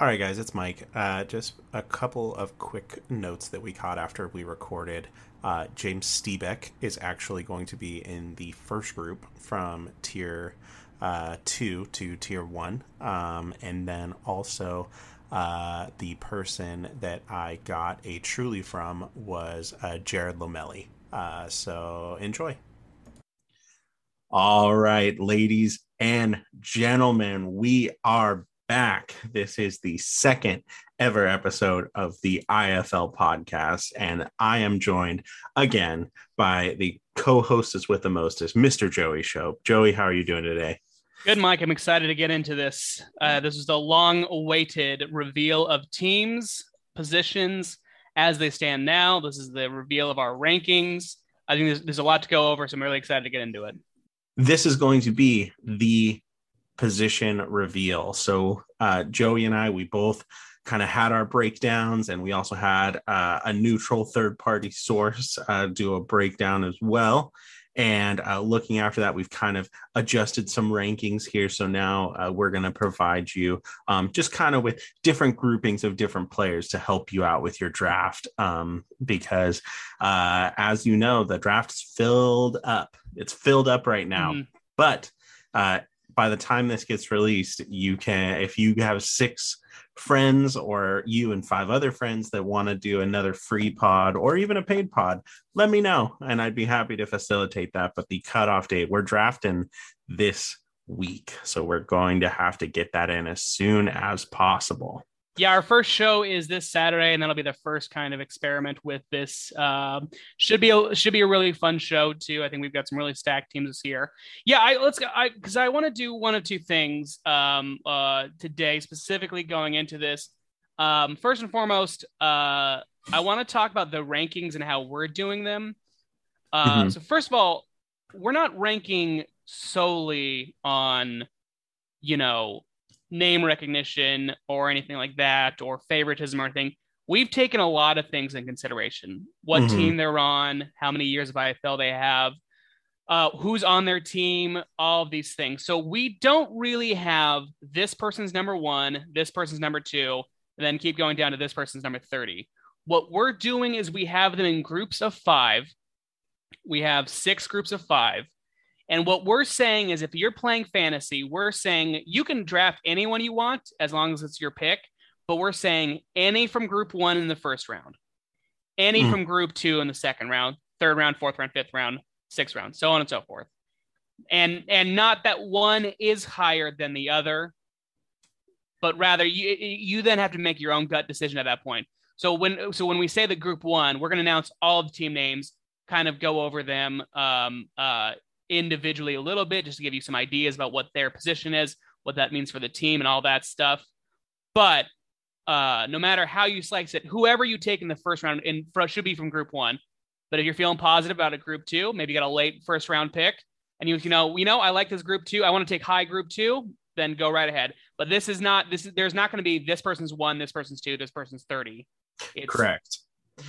All right, guys, it's Mike. Uh, just a couple of quick notes that we caught after we recorded. Uh, James Stiebeck is actually going to be in the first group from tier uh, two to tier one. Um, and then also, uh, the person that I got a truly from was uh, Jared Lomelli. Uh, so enjoy. All right, ladies and gentlemen, we are back. This is the second ever episode of the IFL podcast, and I am joined again by the co-hostess with the mostest, Mr. Joey Show. Joey, how are you doing today? Good, Mike. I'm excited to get into this. Uh, this is the long-awaited reveal of teams, positions as they stand now. This is the reveal of our rankings. I think there's, there's a lot to go over, so I'm really excited to get into it. This is going to be the position reveal. So uh, Joey and I, we both kind of had our breakdowns, and we also had uh, a neutral third party source uh, do a breakdown as well. And uh, looking after that, we've kind of adjusted some rankings here. So now uh, we're going to provide you um, just kind of with different groupings of different players to help you out with your draft. Um, because uh, as you know, the draft is filled up. It's filled up right now. Mm-hmm. But uh, by the time this gets released, you can, if you have six friends or you and five other friends that want to do another free pod or even a paid pod, let me know and I'd be happy to facilitate that. But the cutoff date, we're drafting this week. So we're going to have to get that in as soon as possible yeah, our first show is this Saturday, and that'll be the first kind of experiment with this. Um, should be a, should be a really fun show too. I think we've got some really stacked teams this year. Yeah, I let's go. I because I want to do one of two things um, uh, today, specifically going into this. Um, first and foremost, uh, I want to talk about the rankings and how we're doing them. Uh, mm-hmm. So first of all, we're not ranking solely on, you know, name recognition or anything like that or favoritism or anything. We've taken a lot of things in consideration. What mm-hmm. team they're on, how many years of IFL they have, uh, who's on their team, all of these things. So we don't really have this person's number one, this person's number two, and then keep going down to this person's number 30. What we're doing is we have them in groups of five. We have six groups of five. And what we're saying is if you're playing fantasy, we're saying you can draft anyone you want as long as it's your pick, but we're saying any from group one in the first round, any mm. from group two in the second round, third round, fourth round, fifth round, sixth round, so on and so forth. And and not that one is higher than the other, but rather you you then have to make your own gut decision at that point. So when so when we say the group one, we're going to announce all of the team names, kind of go over them um, uh, individually a little bit just to give you some ideas about what their position is, what that means for the team, and all that stuff. But uh, no matter how you slice it, whoever you take in the first round in should be from group one. But if you're feeling positive about a group two, maybe you got a late first round pick, and you you know you know I like this group two, I want to take high group two, then go right ahead. But this is not this is there's not going to be this person's one, this person's two, this person's thirty. It's, Correct.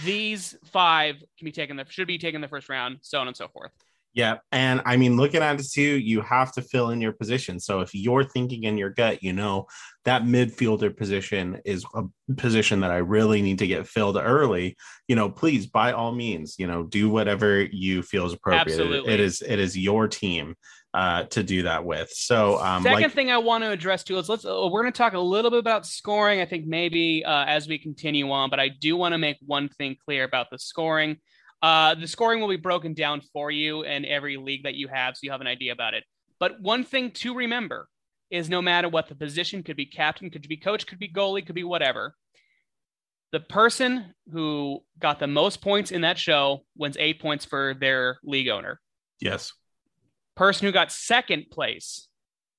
These five can be taken the should be taken the first round, so on and so forth. Yeah. And I mean, looking at it too, you have to fill in your position. So if you're thinking in your gut, you know, that midfielder position is a position that I really need to get filled early, you know, please by all means, you know, do whatever you feel is appropriate. Absolutely. It is it is your team uh, to do that with. So, um, second like, thing I want to address too is let's uh, we're going to talk a little bit about scoring. I think maybe uh, as we continue on, but I do want to make one thing clear about the scoring. Uh, the scoring will be broken down for you in every league that you have, so you have an idea about it. But one thing to remember is no matter what the position could be captain, could be coach, could be goalie, could be whatever. The person who got the most points in that show wins eight points for their league owner. Yes. Person who got second place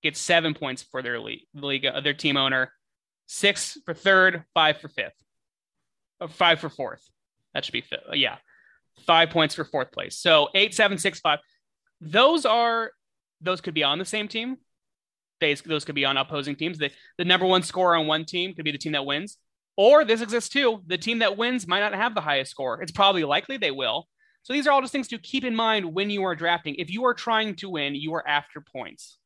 gets seven points for their league, league uh, their team owner, six for third, five for fifth, or five for fourth. That should be fifth. Yeah five points for fourth place. So eight, seven, six, five. Those are those could be on the same team. They, those could be on opposing teams. The, the number one score on one team could be the team that wins. Or this exists too. The team that wins might not have the highest score. It's probably likely they will. So these are all just things to keep in mind when you are drafting. If you are trying to win, you are after points.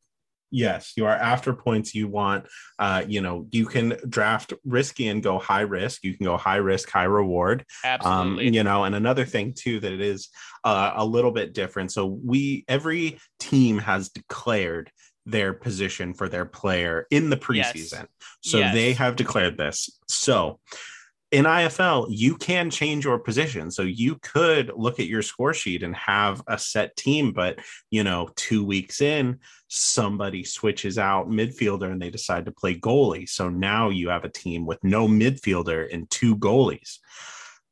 Yes, you are after points. You want, uh, you know, you can draft risky and go high risk. You can go high risk, high reward. Absolutely. Um, you know, and another thing too that it is uh, a little bit different. So we every team has declared their position for their player in the preseason. Yes. So yes. they have declared this. So in IFL, you can change your position. So you could look at your score sheet and have a set team, but you know, two weeks in, somebody switches out midfielder and they decide to play goalie. So now you have a team with no midfielder and two goalies.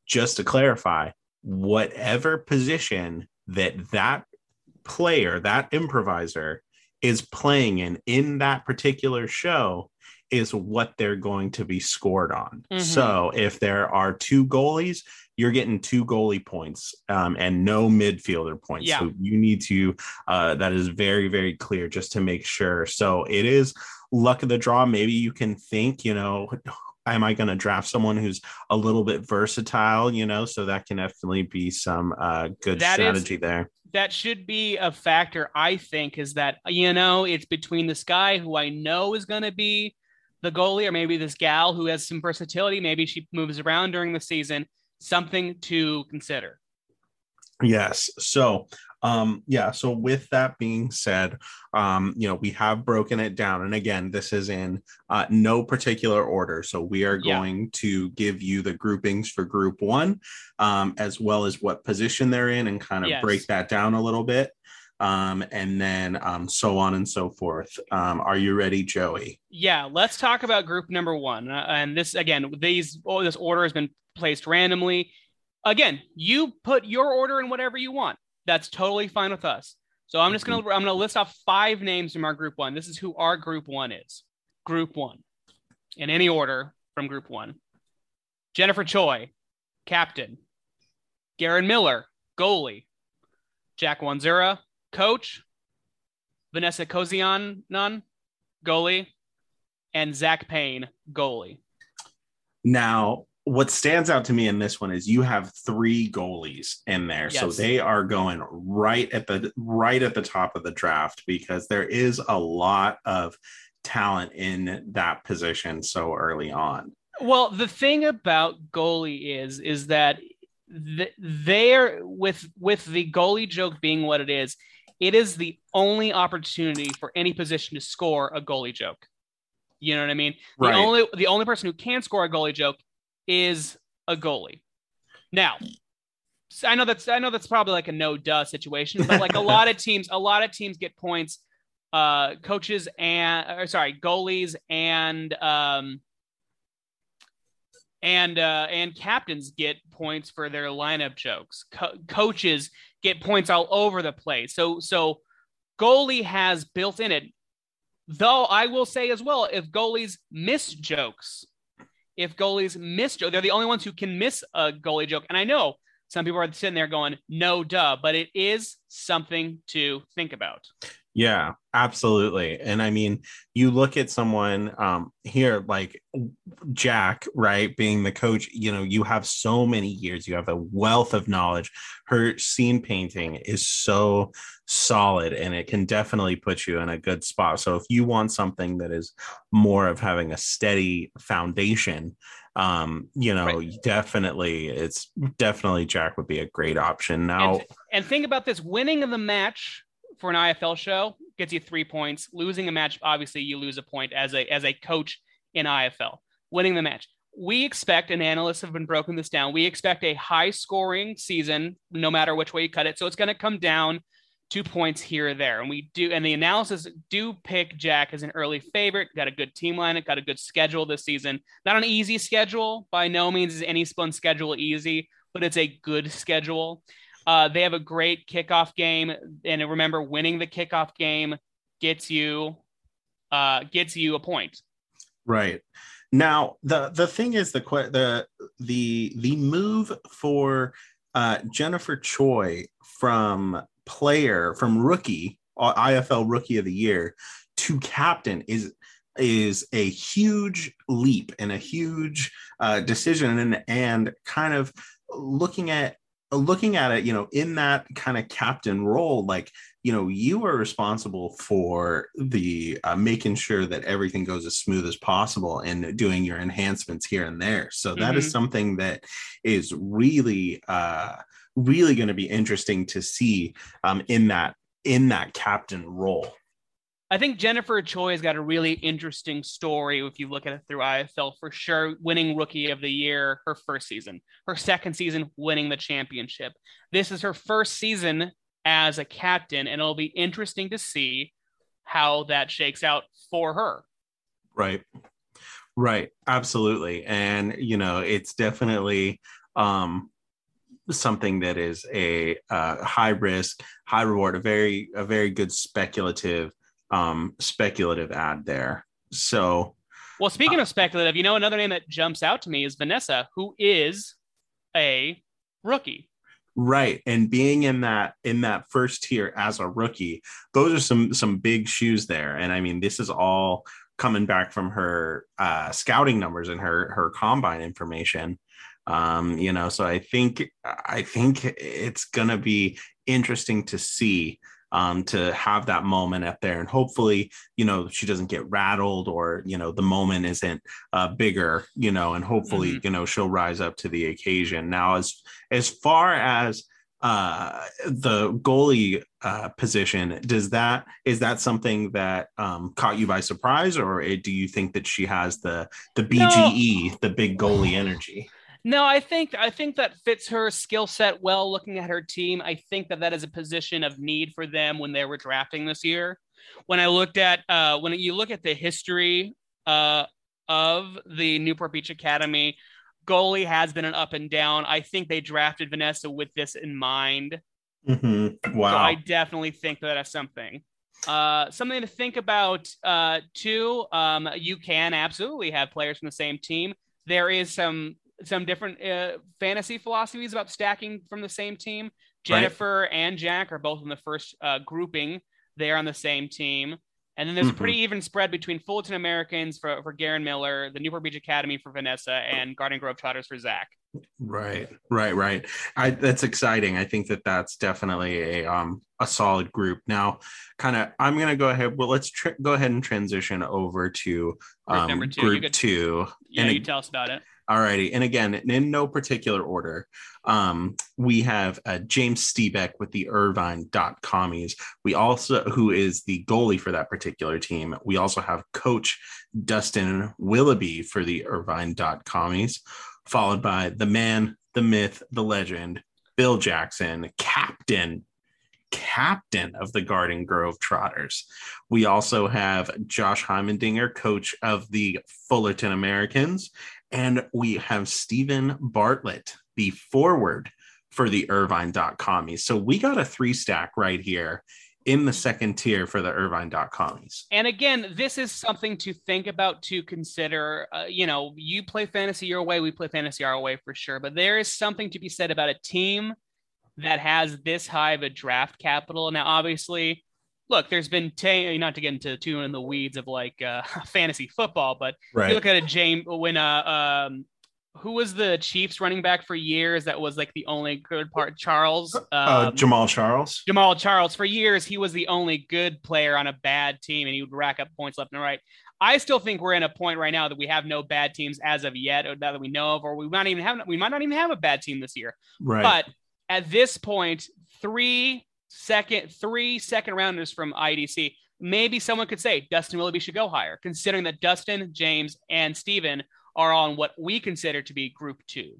Just to clarify, whatever position that that player, that improviser is playing in in that particular show is what they're going to be scored on. Mm-hmm. So if there are two goalies, you're getting two goalie points um, and no midfielder points. Yeah. So you need to, uh, that is very, very clear just to make sure. So it is luck of the draw. Maybe you can think, you know, am I going to draft someone who's a little bit versatile, you know? So that can definitely be some uh, good that strategy is, there. That should be a factor, I think, is that, you know, it's between this guy who I know is going to be the goalie or maybe this gal who has some versatility. Maybe she moves around during the season. Something to consider. Yes. So, um, yeah. So, with that being said, um, you know, we have broken it down. And again, this is in uh, no particular order. So, we are going yeah. to give you the groupings for group one, um, as well as what position they're in and kind of yes. break that down a little bit um, and then um, so on and so forth. Um, are you ready, Joey? Yeah, let's talk about group number one. Uh, and this again, these oh, this order has been placed randomly. Again, you put your order in whatever you want. That's totally fine with us. So I'm just gonna mm-hmm. I'm gonna list off five names from our group one. This is who our group one is. Group one, in any order from group one. Jennifer Choi, captain. Garen Miller, goalie. Jack Wanzura, coach, Vanessa Kozian, none, goalie, and Zach Payne, goalie. Now, what stands out to me in this one is you have three goalies in there yes. so they are going right at the right at the top of the draft because there is a lot of talent in that position so early on well the thing about goalie is is that they're with with the goalie joke being what it is it is the only opportunity for any position to score a goalie joke. You know what I mean? Right. The only the only person who can score a goalie joke is a goalie. Now, I know that's I know that's probably like a no duh situation, but like a lot of teams, a lot of teams get points. Uh, coaches and or sorry, goalies and um, and uh, and captains get points for their lineup jokes. Co- coaches get points all over the place. So so goalie has built in it. Though I will say as well, if goalies miss jokes, if goalies miss joke, they're the only ones who can miss a goalie joke. And I know some people are sitting there going, "No, duh," but it is something to think about. Yeah, absolutely. And I mean, you look at someone um, here like Jack, right, being the coach, you know, you have so many years, you have a wealth of knowledge. Her scene painting is so solid and it can definitely put you in a good spot. So if you want something that is more of having a steady foundation, um you know right. definitely it's definitely jack would be a great option now and, and think about this winning of the match for an IFL show gets you three points. Losing a match, obviously, you lose a point as a as a coach in IFL. Winning the match, we expect, and analysts have been broken this down. We expect a high scoring season, no matter which way you cut it. So it's going to come down two points here or there, and we do. And the analysis do pick Jack as an early favorite. Got a good team line. It got a good schedule this season. Not an easy schedule by no means is any spun schedule easy, but it's a good schedule. Uh, they have a great kickoff game, and remember, winning the kickoff game gets you uh, gets you a point. Right now, the the thing is the the the the move for uh, Jennifer Choi from player from rookie uh, IFL Rookie of the Year to captain is is a huge leap and a huge uh, decision and and kind of looking at looking at it, you know, in that kind of captain role, like, you know, you are responsible for the uh, making sure that everything goes as smooth as possible and doing your enhancements here and there. So that mm-hmm. is something that is really, uh, really going to be interesting to see um, in that in that captain role. I think Jennifer Choi has got a really interesting story if you look at it through IFL for sure, winning rookie of the year her first season, her second season winning the championship. This is her first season as a captain, and it'll be interesting to see how that shakes out for her. Right. Right. Absolutely. And, you know, it's definitely um something that is a uh, high risk, high reward, a very, a very good speculative um, speculative ad there. So, well, speaking uh, of speculative, you know, another name that jumps out to me is Vanessa, who is a rookie. Right. And being in that in that first tier as a rookie, those are some some big shoes there. And I mean, this is all coming back from her uh, scouting numbers and her her combine information. Um, you know, so I think I think it's gonna be interesting to see um, to have that moment up there. And hopefully, you know, she doesn't get rattled or, you know, the moment isn't uh, bigger, you know, and hopefully, mm-hmm. you know, she'll rise up to the occasion. Now, as, as far as, uh, the goalie uh, position does that is that something that um, caught you by surprise or do you think that she has the the bge no. the big goalie energy no, I think I think that fits her skill set well. Looking at her team, I think that that is a position of need for them when they were drafting this year. When I looked at uh, when you look at the history uh, of the Newport Beach Academy, goalie has been an up and down. I think they drafted Vanessa with this in mind. Mm-hmm. Wow! So I definitely think that that's something. Uh, something to think about uh, too. Um, you can absolutely have players from the same team. There is some some different uh, fantasy philosophies about stacking from the same team. Jennifer right. and Jack are both in the first uh, grouping. They're on the same team. And then there's mm-hmm. a pretty even spread between Fullerton Americans for, for Garen Miller, the Newport Beach Academy for Vanessa, and Garden Grove Trotters for Zach. Right, right, right. I, that's exciting. I think that that's definitely a um a solid group. Now, kind of, I'm gonna go ahead. Well, let's tr- go ahead and transition over to um, group two. Group two. Yeah, and you tell us about it. All righty. And again, in no particular order, um, we have uh, James Stebeck with the Irvine commies. We also, who is the goalie for that particular team. We also have Coach Dustin Willoughby for the Irvine commies, followed by the man, the myth, the legend, Bill Jackson, captain captain of the Garden Grove Trotters. We also have Josh Heimendinger, coach of the Fullerton Americans, and we have Stephen Bartlett, the forward for the Irvine.commies. So we got a three stack right here in the second tier for the Irvine.commies. And again, this is something to think about, to consider. Uh, you know, you play fantasy your way, we play fantasy our way for sure. But there is something to be said about a team that has this high of a draft capital. Now, obviously, look, there's been not to get into too in the weeds of like uh, fantasy football, but right. you look at a James when uh um who was the Chiefs running back for years that was like the only good part Charles uh, um, uh, Jamaal Charles Jamaal Charles for years he was the only good player on a bad team and he would rack up points left and right. I still think we're in a point right now that we have no bad teams as of yet, or that we know of, or we might even have we might not even have a bad team this year. Right. But at this point, three second, three second rounders from IDC. Maybe someone could say Dustin Willoughby should go higher, considering that Dustin, James, and Steven are on what we consider to be group two.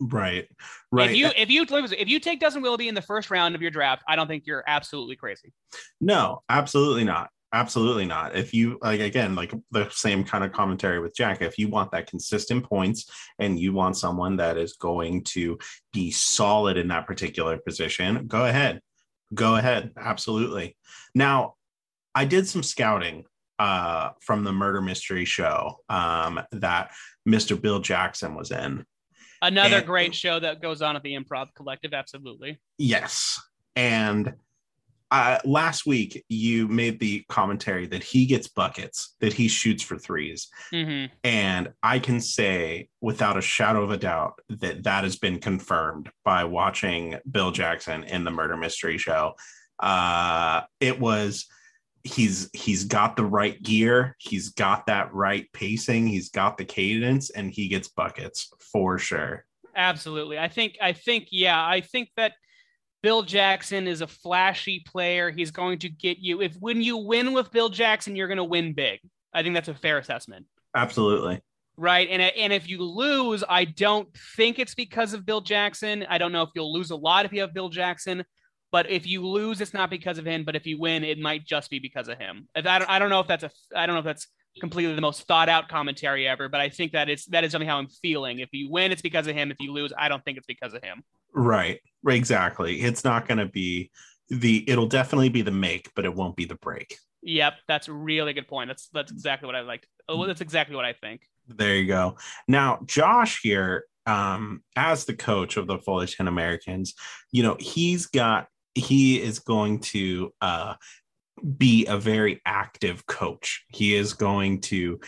Right. Right. If you if you if you take Dustin Willoughby in the first round of your draft, I don't think you're absolutely crazy. No, absolutely not. Absolutely not. If you like again, like the same kind of commentary with Jack, if you want that consistent points and you want someone that is going to be solid in that particular position, go ahead. Go ahead. Absolutely. Now, I did some scouting uh, from the murder mystery show um, that Mr. Bill Jackson was in. Another and, great show that goes on at the Improv Collective. Absolutely. Yes. And uh, last week you made the commentary that he gets buckets, that he shoots for 3s Mhm. and I can say without a shadow of a doubt that that has been confirmed by watching Bill Jackson in the Murder Mystery Show. Uh, it was he's he's got the right gear, he's got that right pacing, he's got the cadence, and he gets buckets for sure. Absolutely. I think I think yeah, I think that Bill Jackson is a flashy player. He's going to get you if when you win with Bill Jackson, you're going to win big. I think that's a fair assessment. Absolutely. Right. And and if you lose, I don't think it's because of Bill Jackson. I don't know if you'll lose a lot if you have Bill Jackson, but if you lose, it's not because of him. But if you win, it might just be because of him. If I don't, I don't know if that's a I don't know if that's completely the most thought out commentary ever, but I think that it's that is something how I'm feeling. If you win, it's because of him. If you lose, I don't think it's because of him. Right. Exactly. It's not going to be the it'll definitely be the make, but it won't be the break. Yep, that's a really good point. That's that's exactly what I like. Oh, that's exactly what I think. There you go. Now, Josh here, um, as the coach of the Fullerton Americans, you know, he's got he is going to uh be a very active coach. He is going to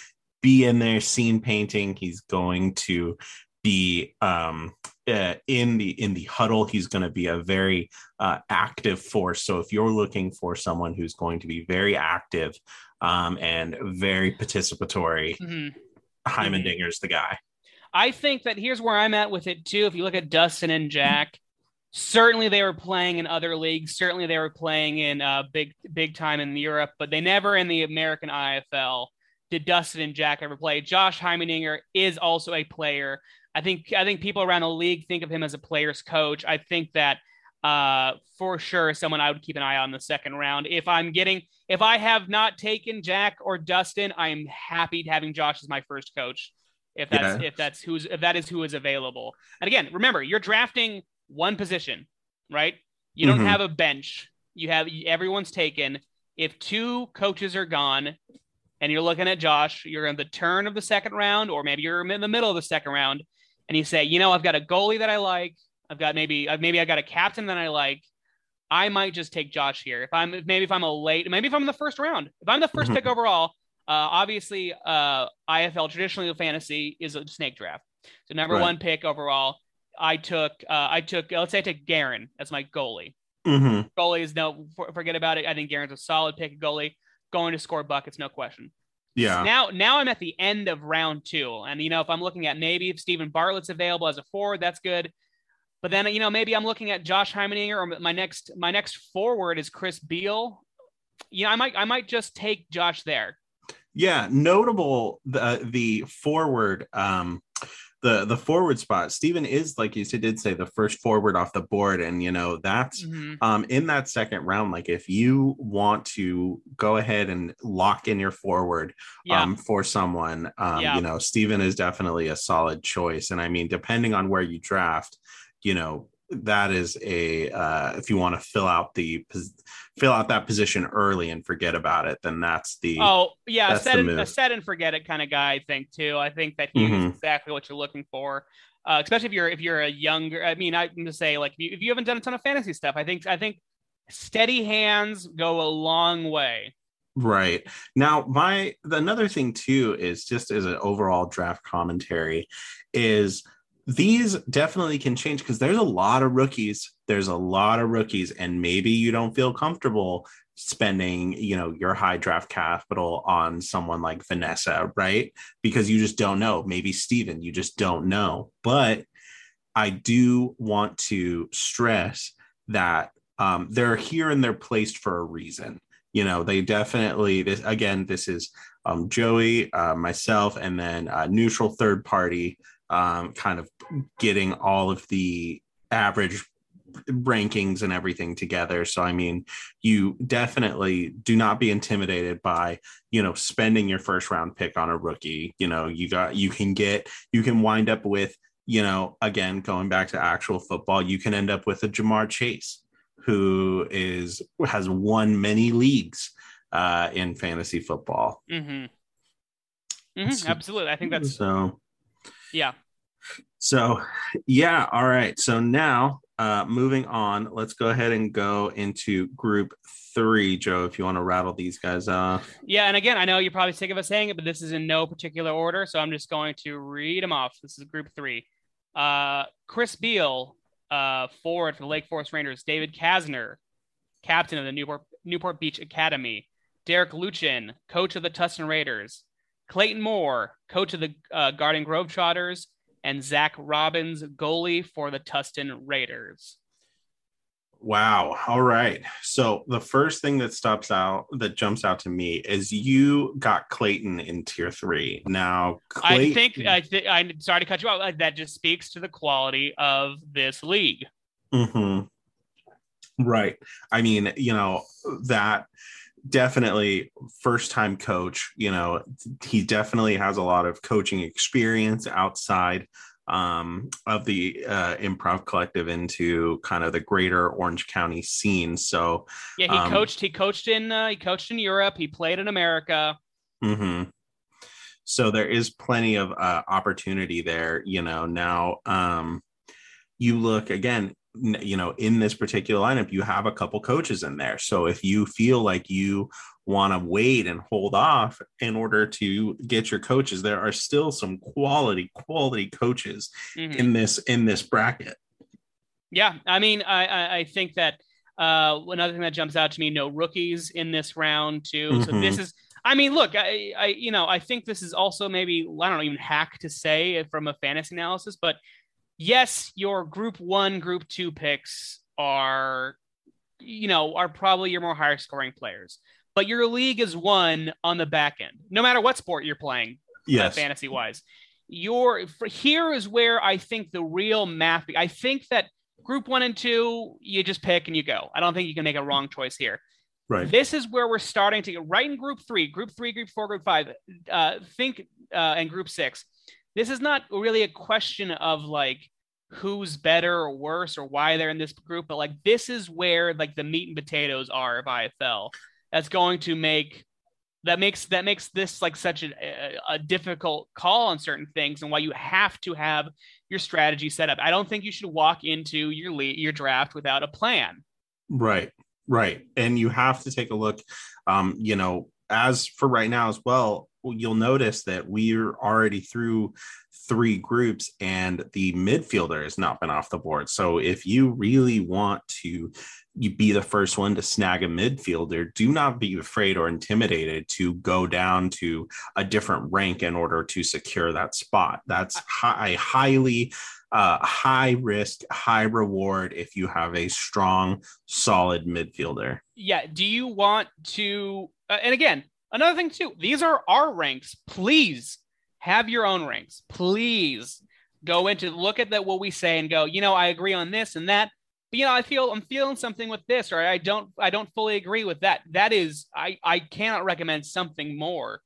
be in there scene painting. He's going to be um uh, in the in the huddle he's going to be a very uh, active force so if you're looking for someone who's going to be very active um, and very participatory Mhm. Heimendinger's the guy I think that here's where I'm at with it too. If you look at Dustin and Jack, certainly they were playing in other leagues. Certainly they were playing in uh, big big time in Europe, but they never in the American IFL did Dustin and Jack ever play. Josh Heimendinger is also a player. I think I think people around the league think of him as a player's coach. I think that uh, for sure someone I would keep an eye on the second round. If I'm getting if I have not taken Jack or Dustin, I'm happy to having Josh as my first coach. If that's Yeah. if that's who's if that is who is available. And again, remember, you're drafting one position, right? You don't Mhm. have a bench. You have everyone's taken. If two coaches are gone and you're looking at Josh, you're in the turn of the second round, or maybe you're in the middle of the second round, and you say, you know, I've got a goalie that I like. I've got maybe uh, maybe I got a captain that I like. I might just take Josh here. If I'm maybe if I'm a late, maybe if I'm in the first round, if I'm the 1st Mhm. pick overall, uh, obviously uh, IFL traditionally fantasy is a snake draft. So number Right. one pick overall, I took uh, I took let's say I took Garen as my goalie. Mhm. Goalie is no forget about it. I think Garen's a solid pick. Goalie going to score buckets, no question. Yeah Now, now I'm at the end of round two, and you know, if I'm looking at maybe if Stephen Bartlett's available as a forward, that's good. But then you know, maybe I'm looking at Josh Heimendinger, or my next my next forward is Chris Beal. You know, I might I might just take Josh there. yeah notable the the forward um the the forward spot Steven is like you said did say the first forward off the board and you know that's Mhm. um in that second round like if you want to go ahead and lock in your forward Yeah, um for someone um Yeah. you know Steven is definitely a solid choice and I mean depending on where you draft you know that is a uh if you want to fill out the fill out that position early and forget about it then that's the Oh yeah, set and, a set and forget it kind of guy. I think too. I think that he's Mhm. exactly what you're looking for. Uh, especially if you're if you're a younger. I mean, I'm gonna say like if you, if you haven't done a ton of fantasy stuff, I think I think steady hands go a long way. Right. Now, my the another thing too is just as an overall draft commentary is these definitely can change because there's a lot of rookies. There's a lot of rookies, and maybe you don't feel comfortable spending, you know, your high draft capital on someone like Vanessa, right? Because you just don't know. Maybe Steven, you just don't know. But I do want to stress that um, they're here and they're placed for a reason you know they definitely this again this is um, joey uh, myself and then uh, neutral third party um, kind of getting all of the average rankings and everything together so i mean you definitely do not be intimidated by you know spending your first round pick on a rookie you know you got you can get you can wind up with you know again going back to actual football you can end up with a Ja'Marr Chase who is has won many leagues uh, in fantasy football. Mm-hmm. hmm So- absolutely. I think that's so. Yeah. So, yeah. All right. So now uh, moving on, let's go ahead and go into group three, Joe, if you want to rattle these guys off. Yeah, and again, I know you're probably sick of us saying it, but this is in no particular order, so I'm just going to read them off. This is group three. Uh, Chris Beal, uh, forward for the Lake Forest Rangers. David Kasner, captain of the Newport Newport Beach Academy. Derek Luchin, coach of the Tustin Raiders. Clayton Moore, coach of the uh, Garden Grove Trotters and Zach Robbins, goalie for the Tustin Raiders. Wow. All right. So the first thing that stops out that jumps out to me is you got Clayton in tier three. Now, Clayton... I think I think I'm sorry to cut you out. That just speaks to the quality of this league. Mm-hmm. Right. I mean, you know that definitely first time coach you know he definitely has a lot of coaching experience outside um, of the uh, improv collective into kind of the greater orange county scene. So yeah he um, coached he coached in uh, he coached in europe. He played in america. Mm-hmm. so there is plenty of uh, opportunity there you know. Now um, you look again you know in this particular lineup you have a couple coaches in there so if you feel like you want to wait and hold off in order to get your coaches there are still some quality quality coaches mm-hmm. in this in this bracket yeah i mean i i, I think that uh another thing that jumps out to me no rookies in this round too mm-hmm. so this is I mean, look, I, I, you know, I think this is also maybe I don't know, even hack to say from a fantasy analysis, but yes, your group one, group two picks are, you know, are probably your more higher scoring players. But your league is won on the back end, no matter what sport you're playing, uh, yes. Uh, fantasy wise. Your for, here is where I think the real math. I think that group one and two, you just pick and you go. I don't think you can make a wrong choice here. Right. This is where we're starting to get right in group three, group three, group four, group five. Uh, think uh, and group six this is not really a question of like who's better or worse or why they're in this group, but like this is where like the meat and potatoes are of IFL. That's going to make that makes that makes this like such a, a, difficult call on certain things and why you have to have your strategy set up. I don't think you should walk into your lead, your draft without a plan. Right, right, and you have to take a look. Um, you know, as for right now as well, you'll notice that we're already through three groups and the midfielder has not been off the board. So if you really want to you be the first one to snag a midfielder, do not be afraid or intimidated to go down to a different rank in order to secure that spot. That's high, highly uh, high risk, high reward if you have a strong, solid midfielder. Yeah. Do you want to? Uh, and again, Another thing too, these are our ranks. Please have your own ranks. Please go into look at that what we say and go, you know, I agree on this and that. But you know, I feel I'm feeling something with this, or I don't I don't fully agree with that. That is I I cannot recommend something more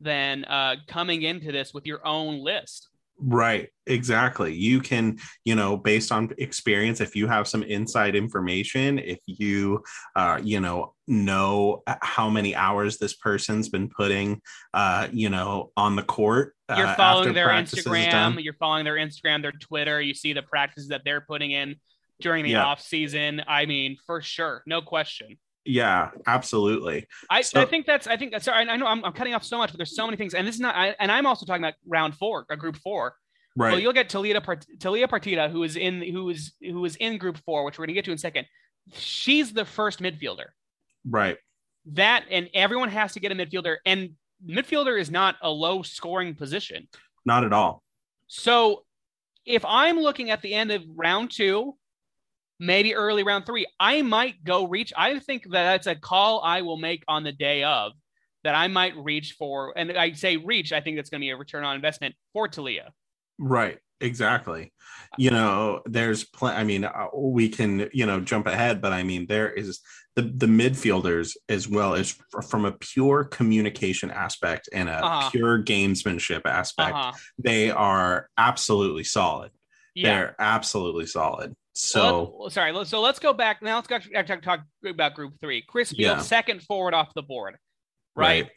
than uh coming into this with your own list. Right, exactly. You can, you know, based on experience, if you have some inside information, if you, uh, you know, know how many hours this person's been putting, uh, you know, on the court. Uh, you're following their Instagram. You're following their Instagram, their Twitter. You see the practices that they're putting in during the yeah. off season. I mean, for sure, no question. Yeah, absolutely. I, so, I think that's I think sorry I know I'm, I'm cutting off so much, but there's so many things, and this is not I, and I'm also talking about round four, a group four. Right. Well, you'll get Talia Part- Talia Partida, who is in who is who is in group four, which we're gonna get to in a second. She's the first midfielder. Right. That and everyone has to get a midfielder, and midfielder is not a low scoring position. Not at all. So if I'm looking at the end of round two maybe early round three. I might go reach. I think that that's a call I will make on the day of that I might reach for. And I say reach, I think that's going to be a return on investment for Talia. Right. Exactly. You know, there's plenty. I mean, uh, we can, you know, jump ahead, but I mean, there is the, the midfielders as well as from a pure communication aspect and a uh-huh. pure gamesmanship aspect. Uh-huh. They are absolutely solid. Yeah. They're absolutely solid. So well, sorry. So let's go back now. Let's talk, talk about Group Three. Chris Beal, yeah. second forward off the board, right? right.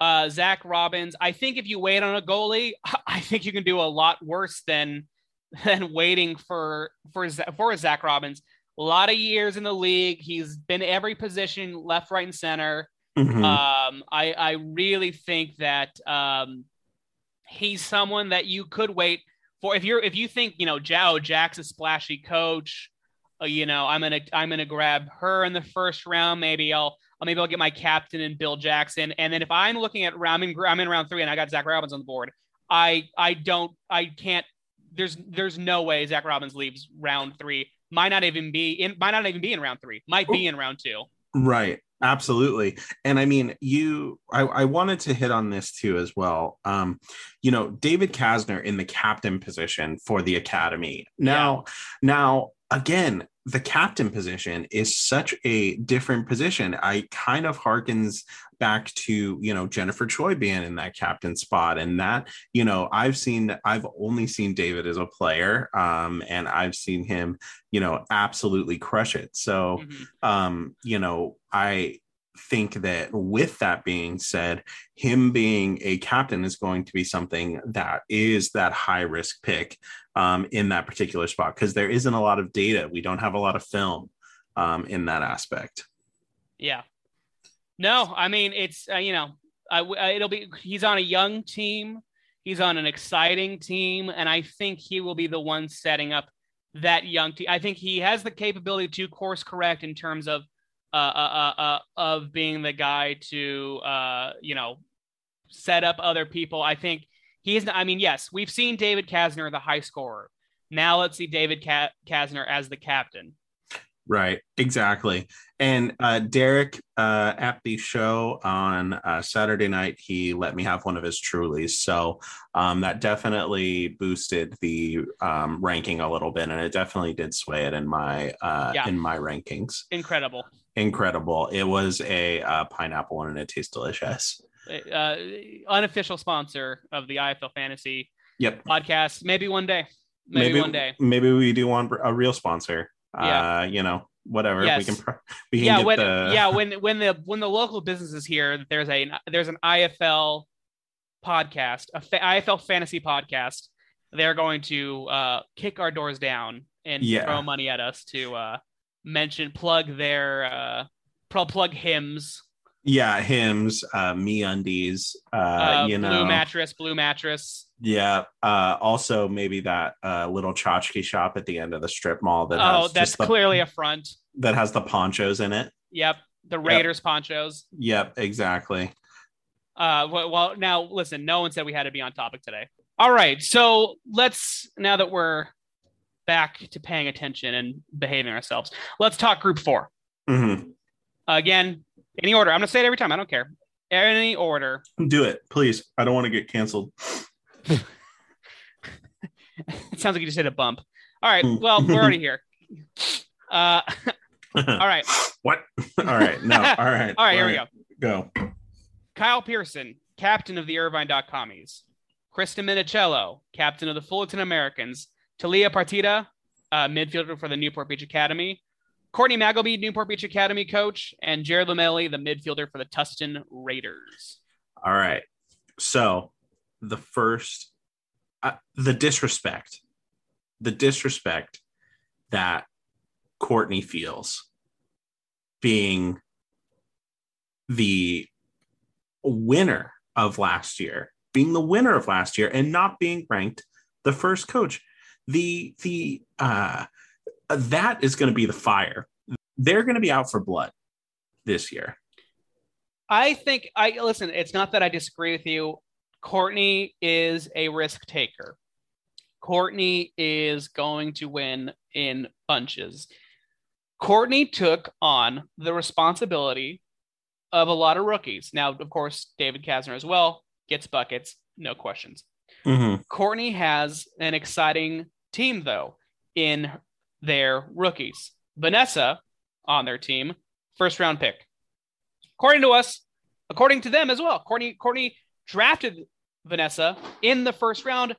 Uh, Zach Robbins. I think if you wait on a goalie, I think you can do a lot worse than than waiting for for for Zach Robbins. A lot of years in the league, he's been every position, left, right, and center. Mhm. Um, I I really think that um, he's someone that you could wait for. If you're if you think you know Jao Jack's a splashy coach, uh, you know I'm gonna I'm gonna grab her in the first round. Maybe I'll. Maybe I'll get my captain and Bill Jackson, and then if I'm looking at round, I'm in, I'm in round three, and I got Zach Robbins on the board. I I don't I can't. There's there's no way Zach Robbins leaves round three. Might not even be in. Might not even be in round three. Might be in round two. Right. Absolutely. And I mean, you, I, I wanted to hit on this too as well. Um, you know, David Kasner in the captain position for the academy. Now, now again, the captain position is such a different position. I kind of harkens back to, you know, Jennifer Choi being in that captain spot. And that, you know, I've seen, I've only seen David as a player. Um, and I've seen him, you know, absolutely crush it. So, Mhm. um, you know, I think that with that being said, him being a captain is going to be something that is that high risk pick um, in that particular spot because there isn't a lot of data. We don't have a lot of film um, in that aspect. Yeah. No, I mean it's uh, you know, I, I it'll be he's on a young team, he's on an exciting team, and I think he will be the one setting up that young team. I think he has the capability to course correct in terms of uh, uh, uh, uh of being the guy to uh you know set up other people. I think he's. I mean, yes, we've seen David Kasner the high scorer. Now let's see David Ka- Kasner as the captain. Right, exactly. And uh, Derek uh, at the show on uh, Saturday night, he let me have one of his Trulies. So um, that definitely boosted the um, ranking a little bit, and it definitely did sway it in my uh, Yeah. in my rankings. Incredible. Incredible! It was a uh, pineapple one, and it tastes delicious. uh, unofficial sponsor of the IFL Fantasy Yep. podcast. Maybe one day. Maybe, one day. Maybe we do want a real sponsor. Yeah. Uh, you know, whatever. We Yes. can. Pro- we can Yeah, when the, yeah when when the when the local business is here, there's a there's an IFL podcast, a fa- IFL fantasy podcast. They're going to uh, kick our doors down and Yeah. throw money at us to uh, mention plug their uh, pro plug Hims. yeah Hims, uh, MeUndies. Uh, Uh, you know, blue mattress, blue mattress. Yeah. Uh, also, maybe that uh, little tchotchke shop at the end of the strip mall that Oh, that's the, clearly a front. that has the ponchos in it. Yep, the Raiders ponchos. Yep, exactly. Uh, well, now listen. No one said we had to be on topic today. All right, so let's now that we're back to paying attention and behaving ourselves, let's talk Group Four Mhm. again. Any order? I'm gonna say it every time. I don't care. Any order. Do it, please. I don't want to get canceled. it sounds like you just hit a bump. All right. Mm. Well, we're already here. Uh, all right. what? all right. No. All right. All right. Here we go. Go. Kyle Pearson, captain of the Irvine Commies. Krista Minicello, captain of the Fullerton Americans. Talia Partida, uh, midfielder for the Newport Beach Academy. Courtney Magleby, Newport Beach Academy coach. And Jared Lamelli, the midfielder for the Tustin Raiders. All right. So the first, uh, the disrespect, the disrespect that Courtney feels being the winner of last year, being the winner of last year and not being ranked the first coach. The, the, uh, that is going to be the fire. They're going to be out for blood this year. I think I listen, it's not that I disagree with you. Courtney is a risk taker. Courtney is going to win in bunches. Courtney took on the responsibility of a lot of rookies. Now, of course, David Kasner as well gets buckets, no questions. Mhm. Courtney has an exciting team, though, in their rookies. Vanessa on their team, first round pick. According to us, according to them as well. Courtney, Courtney drafted Vanessa in the first round,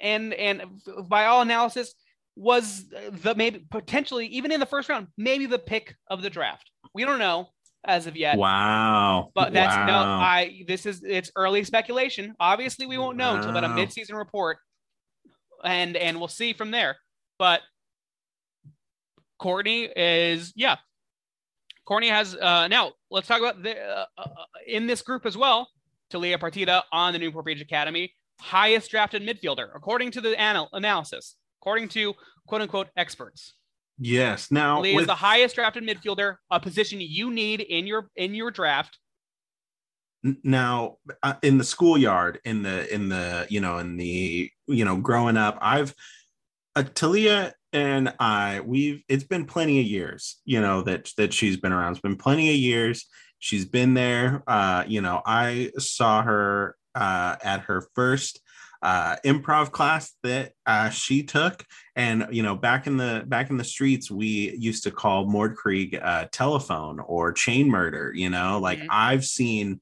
and and by all analysis, was the maybe potentially even in the first round, maybe the pick of the draft. We don't know as of yet. Wow. But that's no, I this is it's early speculation. Obviously, we won't know until about a Wow. midseason report. And and we'll see from there. But Courtney is yeah. Courtney has uh, now. Let's talk about the uh, uh, in this group as well. Talia Partida on the Newport Beach Academy, highest drafted midfielder according to the anal- analysis, according to quote unquote experts. Yes. Now Lee with... is the highest drafted midfielder, a position you need in your in your draft. Now, uh, in the schoolyard, in the in the you know in the you know growing up, I've uh, Talia and I we've it's been plenty of years, you know that that she's been around. It's been plenty of years. She's been there. Uh, you know, I saw her uh, at her first uh, improv class that uh, she took and you know back in the back in the streets we used to call mordkrieg uh, telephone or chain murder you know like mm-hmm. i've seen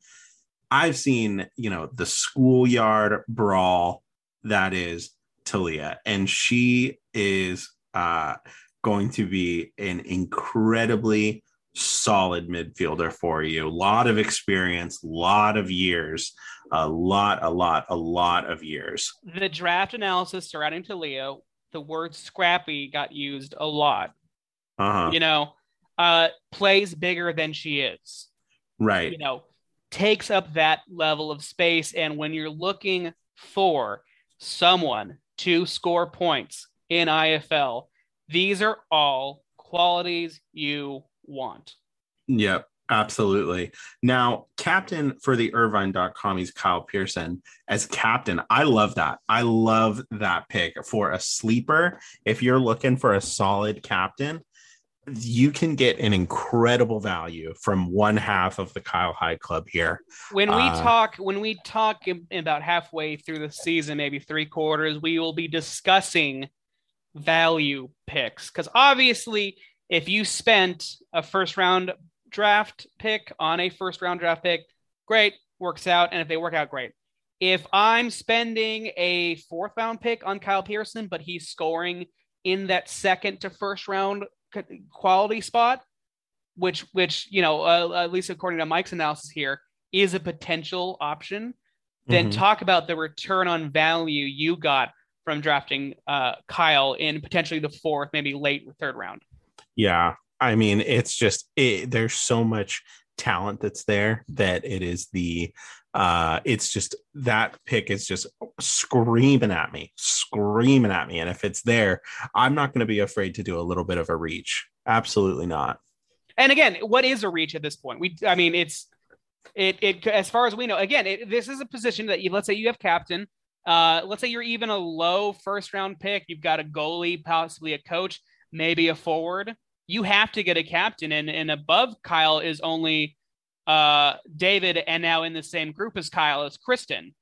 i've seen you know the schoolyard brawl that is talia and she is uh, going to be an incredibly solid midfielder for you. A lot of experience, a lot of years, a lot, a lot, a lot of years. The draft analysis surrounding Talia, the word scrappy got used a lot. Uh-huh. You know, uh, plays bigger than she is. Right. You know, takes up that level of space. And when you're looking for someone to score points in IFL, these are all qualities you want. Yep, absolutely. Now, captain for the Irvine.com, he's Kyle Pearson as captain. I love that. I love that pick for a sleeper. If you're looking for a solid captain, you can get an incredible value from one half of the Kyle High Club here. When we uh, talk, when we talk about halfway through the season, maybe three quarters, we will be discussing value picks because obviously if you spent a first round draft pick on a first round draft pick, great, works out. And if they work out, great. If I'm spending a fourth round pick on Kyle Pearson, but he's scoring in that second to first round quality spot, which, which you know, uh, at least according to Mike's analysis here, is a potential option, then mm-hmm. talk about the return on value you got from drafting uh, Kyle in potentially the fourth, maybe late third round. Yeah. I mean, it's just, it, there's so much talent that's there that it is the, uh, it's just that pick is just screaming at me, screaming at me. And if it's there, I'm not going to be afraid to do a little bit of a reach. Absolutely not. And again, what is a reach at this point? We, I mean, it's, it, it, as far as we know, again, it, this is a position that you, let's say you have captain, uh, let's say you're even a low first round pick, you've got a goalie, possibly a coach, maybe a forward you have to get a captain, and and above Kyle is only uh, David, and now in the same group as Kyle is Kristen.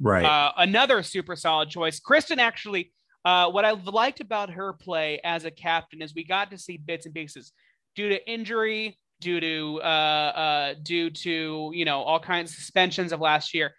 Right. Uh, another super solid choice. Kristen actually, uh, what I liked about her play as a captain is we got to see bits and pieces due to injury, due to uh, uh, due to you know all kinds of suspensions of last year.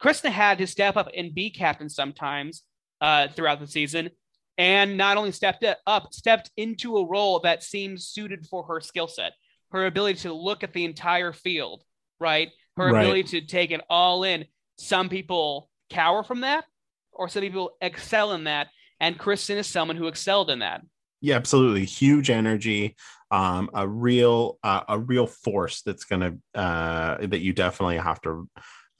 Kristen had to step up and be captain sometimes uh, throughout the season and not only stepped up, stepped into a role that seems suited for her skill set, her ability to look at the entire field, right? Her right. ability to take it all in. Some people cower from that, or some people excel in that. And Kristen is someone who excelled in that. Yeah, absolutely. Huge energy, um, a real, uh, a real force that's gonna uh, that you definitely have to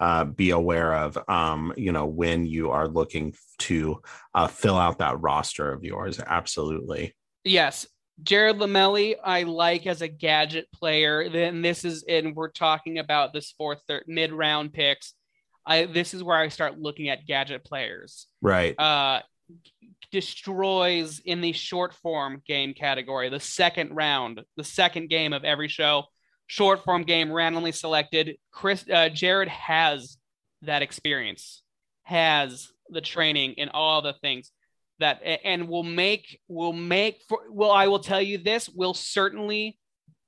uh, be aware of, um, you know, when you are looking to uh, fill out that roster of yours. Absolutely. Yes. Jared Lamelli, I like as a gadget player. Then this is, and we're talking about this fourth, third, mid round picks. I this is where I start looking at gadget players. Right. Uh, destroys in the short form game category, the second round, the second game of every show short form game randomly selected. Chris uh, Jared has that experience, has the training and all the things that and will make will make for well I will tell you this will certainly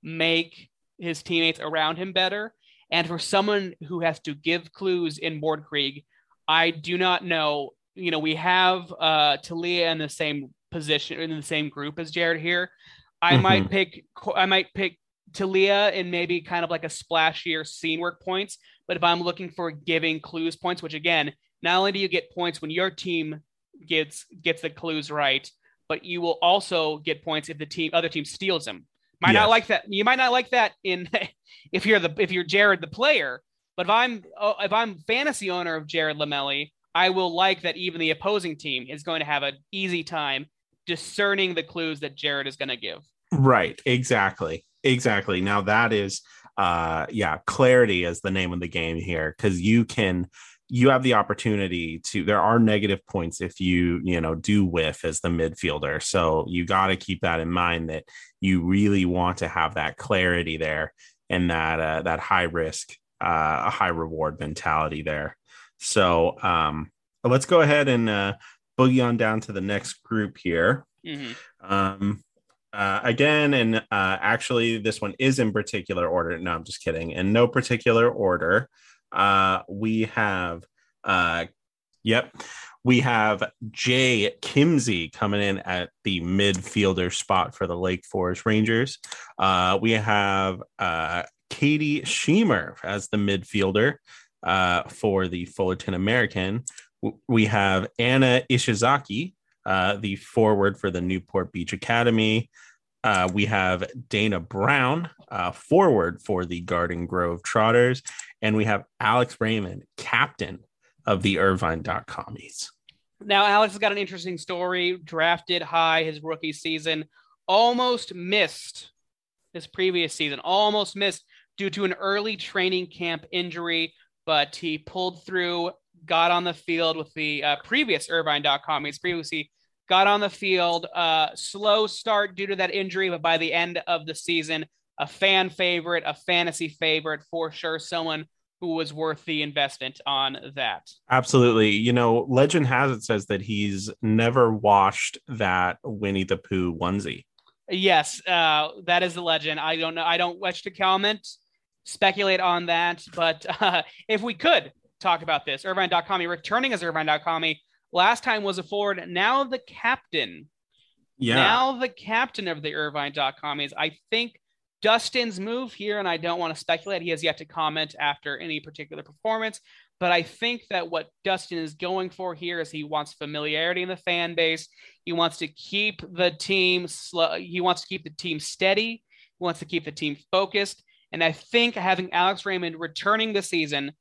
make his teammates around him better. And for someone who has to give clues in Board Krieg, I do not know. You know, we have uh, Talia in the same position in the same group as Jared here. I mm-hmm. might pick I might pick Talia in maybe kind of like a splashier scene work points. But if I'm looking for giving clues points, which again, not only do you get points when your team gets gets the clues right, but you will also get points if the team other team steals them. Might yes. not like that. You might not like that in if you're the if you're Jared the player, but if I'm oh, if I'm fantasy owner of Jared Lamelli, I will like that even the opposing team is going to have an easy time discerning the clues that Jared is going to give. Right. Exactly. Exactly. Now that is uh yeah, clarity is the name of the game here cuz you can you have the opportunity to there are negative points if you you know do whiff as the midfielder so you got to keep that in mind that you really want to have that clarity there and that uh, that high risk uh, a high reward mentality there so um let's go ahead and uh boogie on down to the next group here mm-hmm. um uh, again, and uh, actually, this one is in particular order. No, I'm just kidding. In no particular order. Uh, we have, uh, yep, we have Jay Kimsey coming in at the midfielder spot for the Lake Forest Rangers. Uh, we have uh, Katie Schemer as the midfielder for the Fullerton American. We have Anna Ishizaki, the forward for the Newport Beach Academy. Uh, we have Dana Brown, uh, forward for the Garden Grove Trotters, and we have Alex Raymond, captain of the Irvine.commies. Now, Alex has got an interesting story. Drafted high his rookie season, almost missed his previous season, almost missed due to an early training camp injury, but he pulled through, got on the field with the uh, previous Irvine.commies, previously got on the field. Uh, slow start due to that injury, but by the end of the season, a fan favorite, a fantasy favorite for sure. Someone who was worth the investment on that. Absolutely. You know, legend has it says that he's never washed that Winnie the Pooh onesie. Yes, uh, that is the legend. I don't know. I don't wish to comment, speculate on that, but uh, if we could talk about this, Irvine.com, returning as Irvine.com, Last time was a forward. Now the captain. Yeah. Now the captain of the Irvine.com is, I think, Dustin's move here, and I don't want to speculate. He has yet to comment after any particular performance. But I think that what Dustin is going for here is he wants familiarity in the fan base. He wants to keep the team slow. He wants to keep the team steady. He wants to keep the team focused. And I think having Alex Raymond returning the season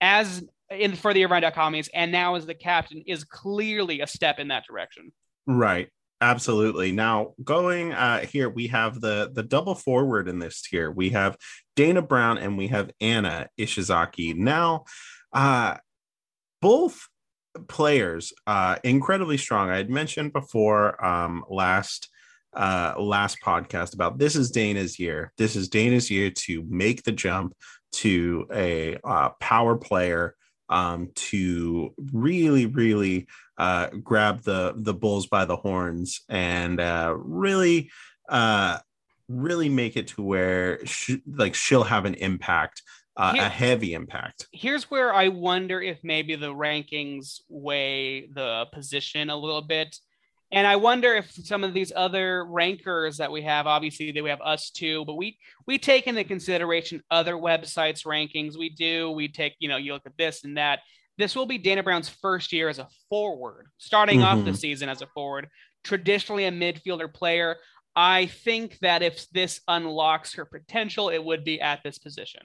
as in for the Irvine Irvine.com and now as the captain is clearly a step in that direction. Right. Absolutely. Now going uh, here, we have the the double forward in this tier. We have Dana Brown and we have Anna Ishizaki. Now, uh, both players uh, incredibly strong. I had mentioned before um, last uh, last podcast about this is Dana's year. This is Dana's year to make the jump to a uh, power player um, to really, really uh, grab the the bulls by the horns and uh, really, uh, really make it to where she, like she'll have an impact, uh, Here, a heavy impact. Here's where I wonder if maybe the rankings weigh the position a little bit. And I wonder if some of these other rankers that we have, obviously we have us too, but we we take into consideration other websites rankings. We do. We take, you know, you look at this and that. This will be Dana Brown's first year as a forward, starting mm-hmm. off the season as a forward, traditionally a midfielder player. I think that if this unlocks her potential, it would be at this position.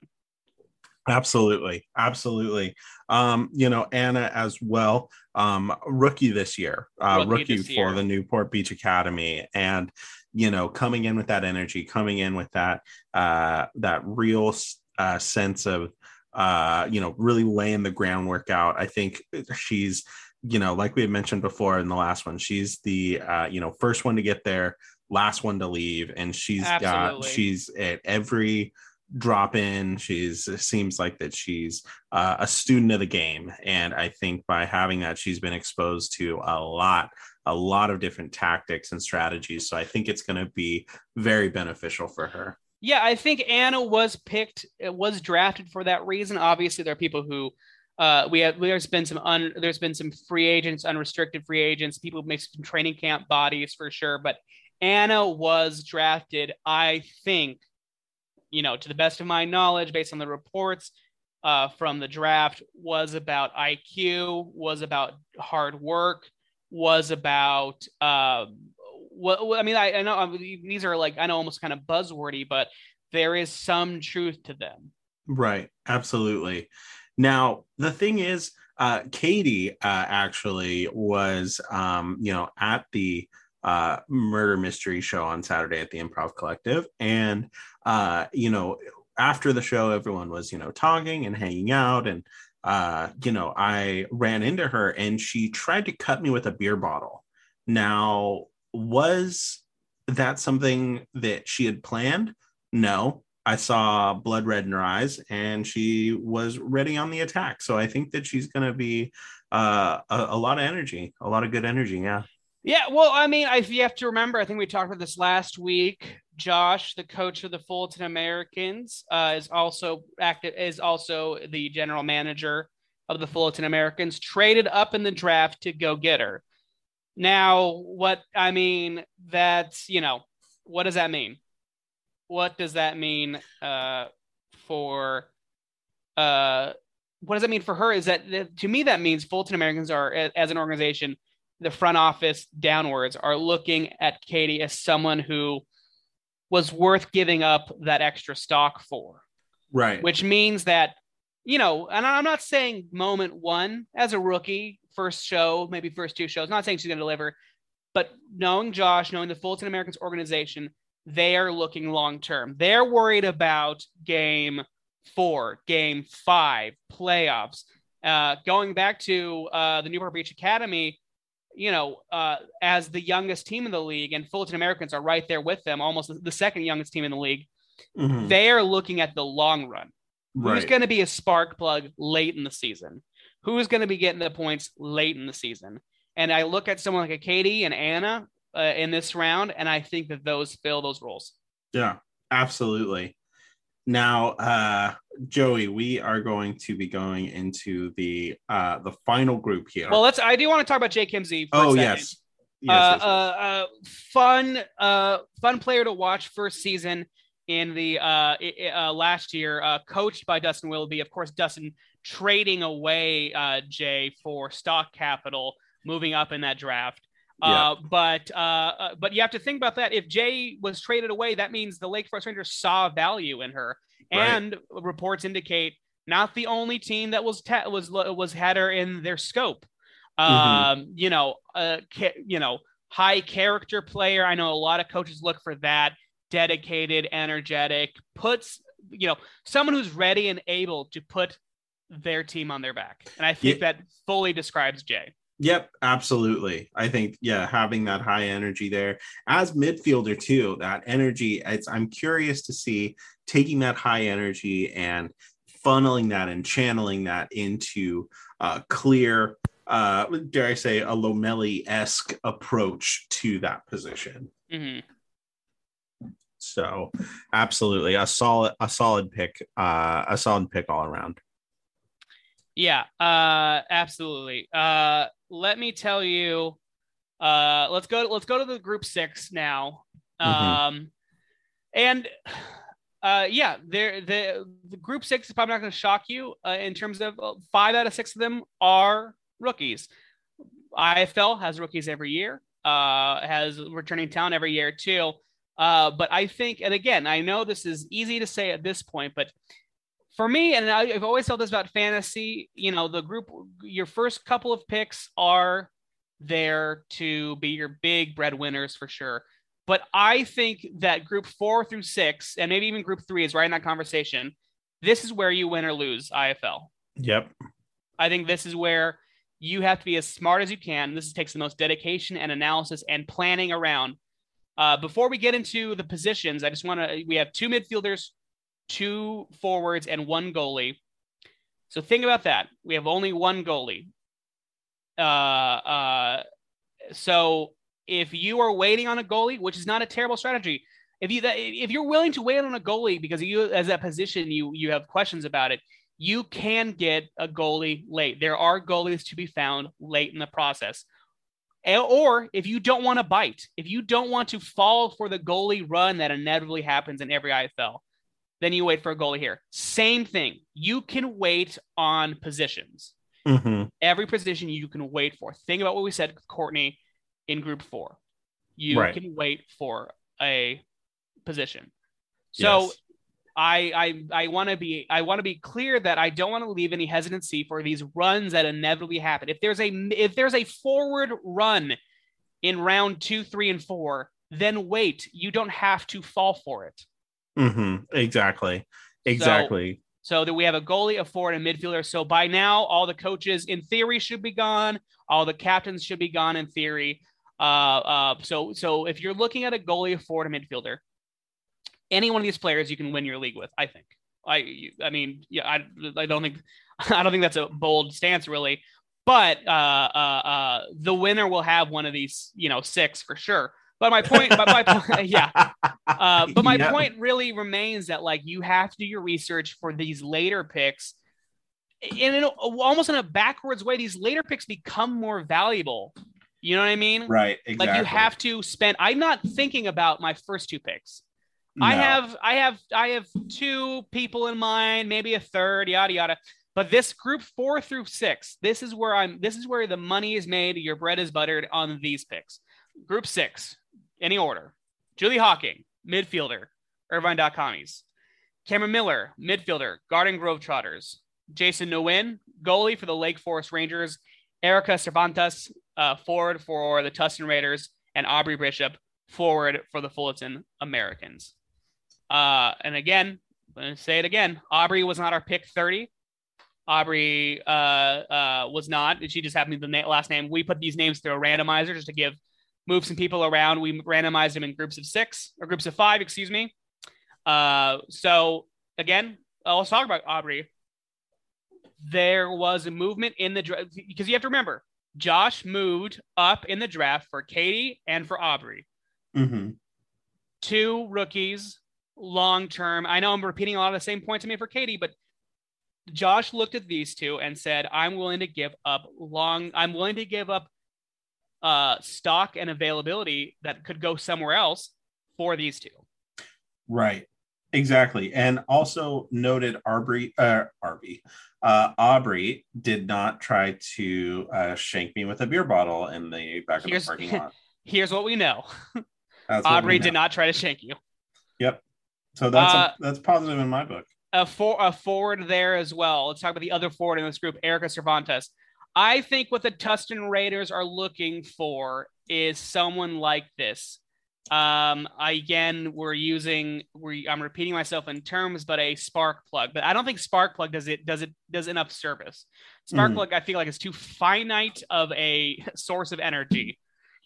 Absolutely. Absolutely. Um, you know, Anna as well, um, rookie this year, uh, rookie, rookie for the Newport Beach Academy. And, you know, coming in with that energy, coming in with that, uh, that real uh, sense of, uh, you know, really laying the groundwork out. I think she's, you know, like we had mentioned before in the last one, she's the, uh, you know, first one to get there, last one to leave. And she's Absolutely. got, she's at every, drop in. She's seems like that she's uh, a student of the game, and I think by having that, she's been exposed to a lot, a lot of different tactics and strategies. So I think it's going to be very beneficial for her. Yeah, I think Anna was picked, was drafted for that reason. Obviously, there are people who. Uh, we have there's been some un, there's been some free agents, unrestricted free agents, people make some training camp bodies for sure. But Anna was drafted, I think, you know, to the best of my knowledge, based on the reports uh, from the draft, was about IQ, was about hard work, was about uh, what I mean. I, I know mean, these are like I know almost kind of buzzwordy, but there is some truth to them. Right. Absolutely. Now the thing is, uh, Katie uh, actually was, um, you know, at the uh, murder mystery show on Saturday at the Improv Collective, and uh, you know, after the show, everyone was, you know, talking and hanging out, and uh, you know, I ran into her and she tried to cut me with a beer bottle. Now, was that something that she had planned? No. I saw blood red in her eyes and she was ready on the attack. So I think that she's going to be uh, a, a lot of energy, a lot of good energy. Yeah. Yeah, well, I mean, I, you have to remember. I think we talked about this last week. Josh, the coach of the Fulton Americans, uh, is also active. Is also the general manager of the Fulton Americans. Traded up in the draft to go get her. Now, what I mean, that's you know, what does that mean? What does that mean uh, for? Uh, what does that mean for her? Is that to me that means Fulton Americans are as an organization the front office downwards are looking at Katie as someone who was worth giving up that extra stock for. Right. Which means that, you know, and I'm not saying moment one as a rookie, first show, maybe first two shows, not saying she's going to deliver, but knowing Josh, knowing the Fulton Americans organization, they are looking long term. They're worried about game four, game five, playoffs. Uh, going back to uh, the Newport Beach Academy, you know, uh, as the youngest team in the league, and Fulton Americans are right there with them, almost the second youngest team in the league. Mm-hmm. They are looking at the long run. Right. Who's going to be a spark plug late in the season? Who's going to be getting the points late in the season? And I look at someone like a Katie and Anna uh, in this round, and I think that those fill those roles. Yeah, absolutely. Now, uh, Joey, we are going to be going into the uh, the final group here. Well, let's. I do want to talk about Jay Kimsey. oh yes. Yes, uh, yes, yes. Uh, uh, fun, uh, fun player to watch first season in the uh, uh, last year, uh, coached by Dustin Willoughby. Of course, Dustin trading away uh, Jay for stock capital, moving up in that draft. Uh, but uh, uh, but you have to think about that. If Jay was traded away, that means the Lake Forest Rangers saw value in her, right. and reports indicate not the only team that was ta- was was had her in their scope. Mm-hmm. Um, you know, uh, ca- you know, high character player. I know a lot of coaches look for that. Dedicated, energetic, puts you know someone who's ready and able to put their team on their back, and I think yeah. that fully describes Jay. Yep, absolutely. I think yeah, having that high energy there as midfielder too, that energy. It's I'm curious to see taking that high energy and funneling that and channeling that into a clear, uh, dare I say, a Lamelli esque approach to that position. Mm-hmm. So, absolutely, a solid, a solid pick, uh, a solid pick all around. Yeah, uh, absolutely. Uh, let me tell you. Uh, let's go. Let's go to the group six now. Mm-hmm. Um, and uh, yeah, there the the group six is probably not going to shock you uh, in terms of uh, five out of six of them are rookies. IFL has rookies every year. Uh, has returning talent every year too. Uh, but I think, and again, I know this is easy to say at this point, but for me, and I've always felt this about fantasy, you know, the group, your first couple of picks are there to be your big breadwinners for sure. But I think that group four through six, and maybe even group three is right in that conversation. This is where you win or lose IFL. Yep. I think this is where you have to be as smart as you can. This takes the most dedication and analysis and planning around. Uh, before we get into the positions, I just want to, we have two midfielders, two forwards, and one goalie. So think about that. We have only one goalie. Uh, uh, so if you are waiting on a goalie, which is not a terrible strategy, if you if you're willing to wait on a goalie because you as that position you you have questions about it, you can get a goalie late. There are goalies to be found late in the process. Or if you don't want to bite, if you don't want to fall for the goalie run that inevitably happens in every IFL, then you wait for a goalie here. Same thing. You can wait on positions. Mm-hmm. Every position you can wait for. Think about what we said with Courtney in group four. You Right. can wait for a position. So Yes. I I I want to be I want to be clear that I don't want to leave any hesitancy for these runs that inevitably happen. If there's a if there's a forward run in round 2, 3 and 4, then wait. You don't have to fall for it. Mm-hmm. Exactly. Exactly. So that we have a goalie, a forward, and midfielder. So by now, all the coaches in theory should be gone. All the captains should be gone in theory. Uh, uh, so so if you're looking at a goalie, a forward, a midfielder, any one of these players you can win your league with. I think. I I mean yeah I I don't think I don't think that's a bold stance really, but uh, uh, uh, the winner will have one of these you know six for sure. But my point, but my point, yeah. Uh, but my Yeah. point really remains that like you have to do your research for these later picks. In an, almost in a backwards way, these later picks become more valuable. You know what I mean? Right. Exactly. Like you have to spend. I'm not thinking about my first two picks. I have, I have, I have two people in mind, maybe a third, yada yada. But this group four through six, this is where I'm. This is where the money is made. Your bread is buttered on these picks. Group six, any order: Julie Hawking, midfielder, Irvine Commies. Cameron Miller, midfielder, Garden Grove Trotters. Jason Nguyen, goalie for the Lake Forest Rangers. Erica Cervantes, uh, forward for the Tustin Raiders, and Aubrey Bishop, forward for the Fullerton Americans. Uh, and again, I'm going to say it again. Aubrey was not our pick 30. Aubrey uh, uh, was not. She just happened to be the na- last name. We put these names through a randomizer just to give move some people around. We randomized them in groups of six or groups of five, excuse me. Uh, so again, let's talk about Aubrey. There was a movement in the draft because you have to remember Josh moved up in the draft for Katie and for Aubrey Mhm. two rookies long term. I know I'm repeating a lot of the same points I made for Katie, but Josh looked at these two and said, I'm willing to give up long, I'm willing to give up uh, stock and availability that could go somewhere else for these two. Right. Exactly. And also noted Aubrey, uh, Arby, uh, Aubrey did not try to uh, shank me with a beer bottle in the back Here's- of the parking lot. Here's what we know That's what we Aubrey know. did not try to shank you. Yep. So that's Uh, a, that's positive in my book. a, for, a forward there as well. Let's talk about the other forward in this group, Erica Cervantes. I think what the Tustin Raiders are looking for is someone like this. Um, again, we're using we I'm repeating myself in terms, but a spark plug. But I don't think spark plug does it does it does enough service. Spark Mhm. plug, I feel like is too finite of a source of energy.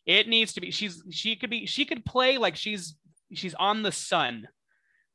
It needs to be. She's she could be she could play like she's she's on the sun.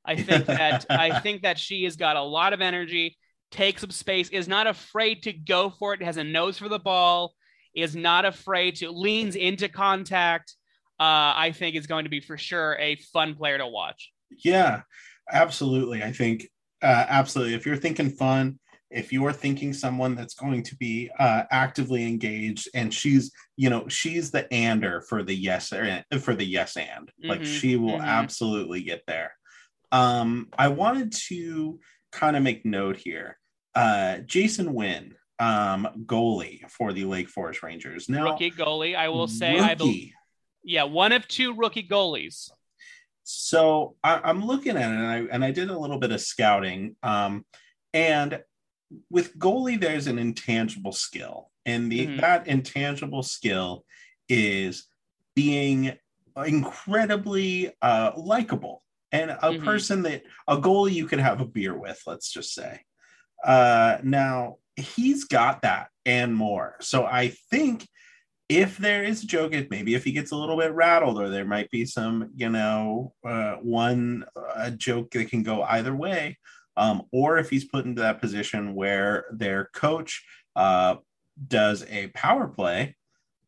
I think that I think that she has got a lot of energy, takes up space, is not afraid to go for it, has a nose for the ball, is not afraid to leans into contact. Uh, I think is going to be for sure a fun player to watch. Yeah, absolutely. I think uh, absolutely. If you're thinking fun, if you're thinking someone that's going to be uh, actively engaged, and she's, you know, she's the ander for the yes for the yes and, like Mhm, she will mhm. absolutely get there. Um, I wanted to kind of make note here. Uh, Jason Nguyen, um, goalie for the Lake Forest Rangers. Now, rookie goalie, I will say, I believe, rookie. yeah, one of two rookie goalies. So I, I'm looking at it, and I and I did a little bit of scouting. Um, and with goalie, there's an intangible skill, and the Mhm. that intangible skill is being incredibly uh, likable and a Mhm. person that a goalie you could have a beer with. Let's just say. Uh, now he's got that and more. So I think if there is a joke, if maybe if he gets a little bit rattled, or there might be some, you know, uh, one a joke that can go either way, um, or if he's put into that position where their coach uh, does a power play,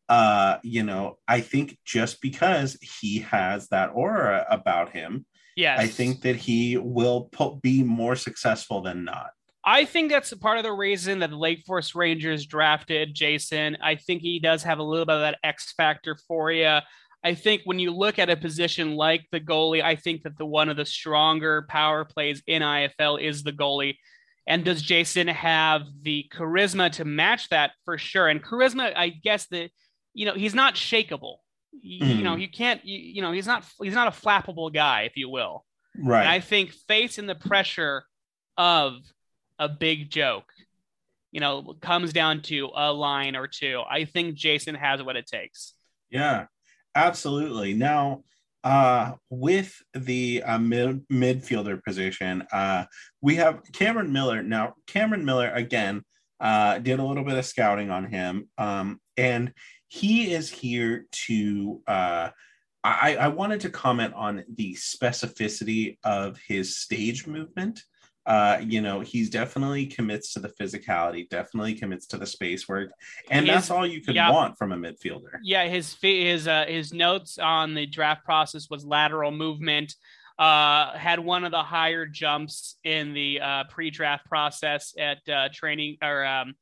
uh, you know, I think just because he has that aura about him, Yes, I think that he will po- be more successful than not. I think that's part of the reason that the Lake Forest Rangers drafted Jason. I think he does have a little bit of that X factor for you. I think when you look at a position like the goalie, I think that the one of the stronger power plays in IFL is the goalie. And does Jason have the charisma to match that for sure? And charisma, I guess that you know he's not shakable. You, mm. you know, you can't. You, you, know, he's not. He's not a flappable guy, if you will. Right. And I think facing the pressure of a big joke, you know, comes down to a line or two. I think Jason has what it takes. Yeah, absolutely. Now, uh, with the uh, mid- midfielder position, uh, we have Cameron Miller. Now, Cameron Miller, again, uh, did a little bit of scouting on him. Um, and he is here to. Uh, I, I wanted to comment on the specificity of his stage movement uh, you know, he's definitely commits to the physicality, definitely commits to the space work, and his, that's all you could yeah, want from a midfielder. Yeah, his his uh, his notes on the draft process was lateral movement. Uh, had one of the higher jumps in the uh, pre-draft process at uh, training or um,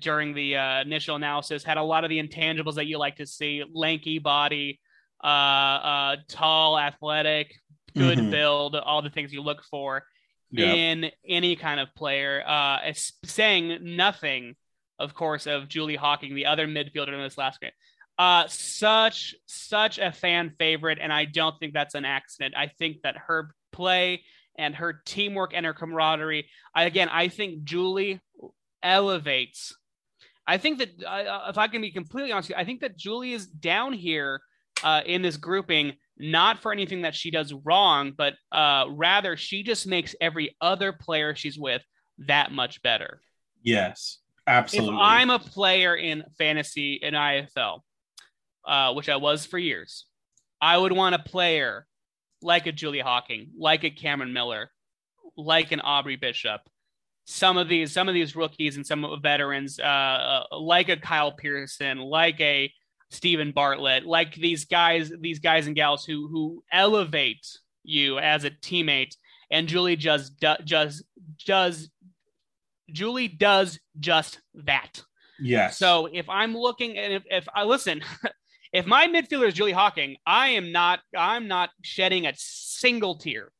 during the uh, initial analysis. Had a lot of the intangibles that you like to see: lanky body, uh, uh, tall, athletic, good mm-hmm. build, all the things you look for yep. in any kind of player. Uh, saying nothing, of course, of Julie Hawking, the other midfielder in this last game. Uh, such such a fan favorite, and I don't think that's an accident. I think that her play and her teamwork and her camaraderie. I, again, I think Julie elevates. I think that uh, if I can be completely honest, I think that Julie is down here uh, in this grouping not for anything that she does wrong, but uh, rather she just makes every other player she's with that much better. Yes, absolutely. If I'm a player in fantasy in IFL, uh, which I was for years, I would want a player like a Julia Hawking, like a Cameron Miller, like an Aubrey Bishop. Some of these, some of these rookies and some of veterans, uh, uh, like a Kyle Pearson, like a Stephen Bartlett, like these guys, these guys and gals who who elevate you as a teammate. And Julie just just does Julie does just that. Yes. So if I'm looking and if, if I listen, if my midfielder is Julie Hawking, I am not I'm not shedding a single tear.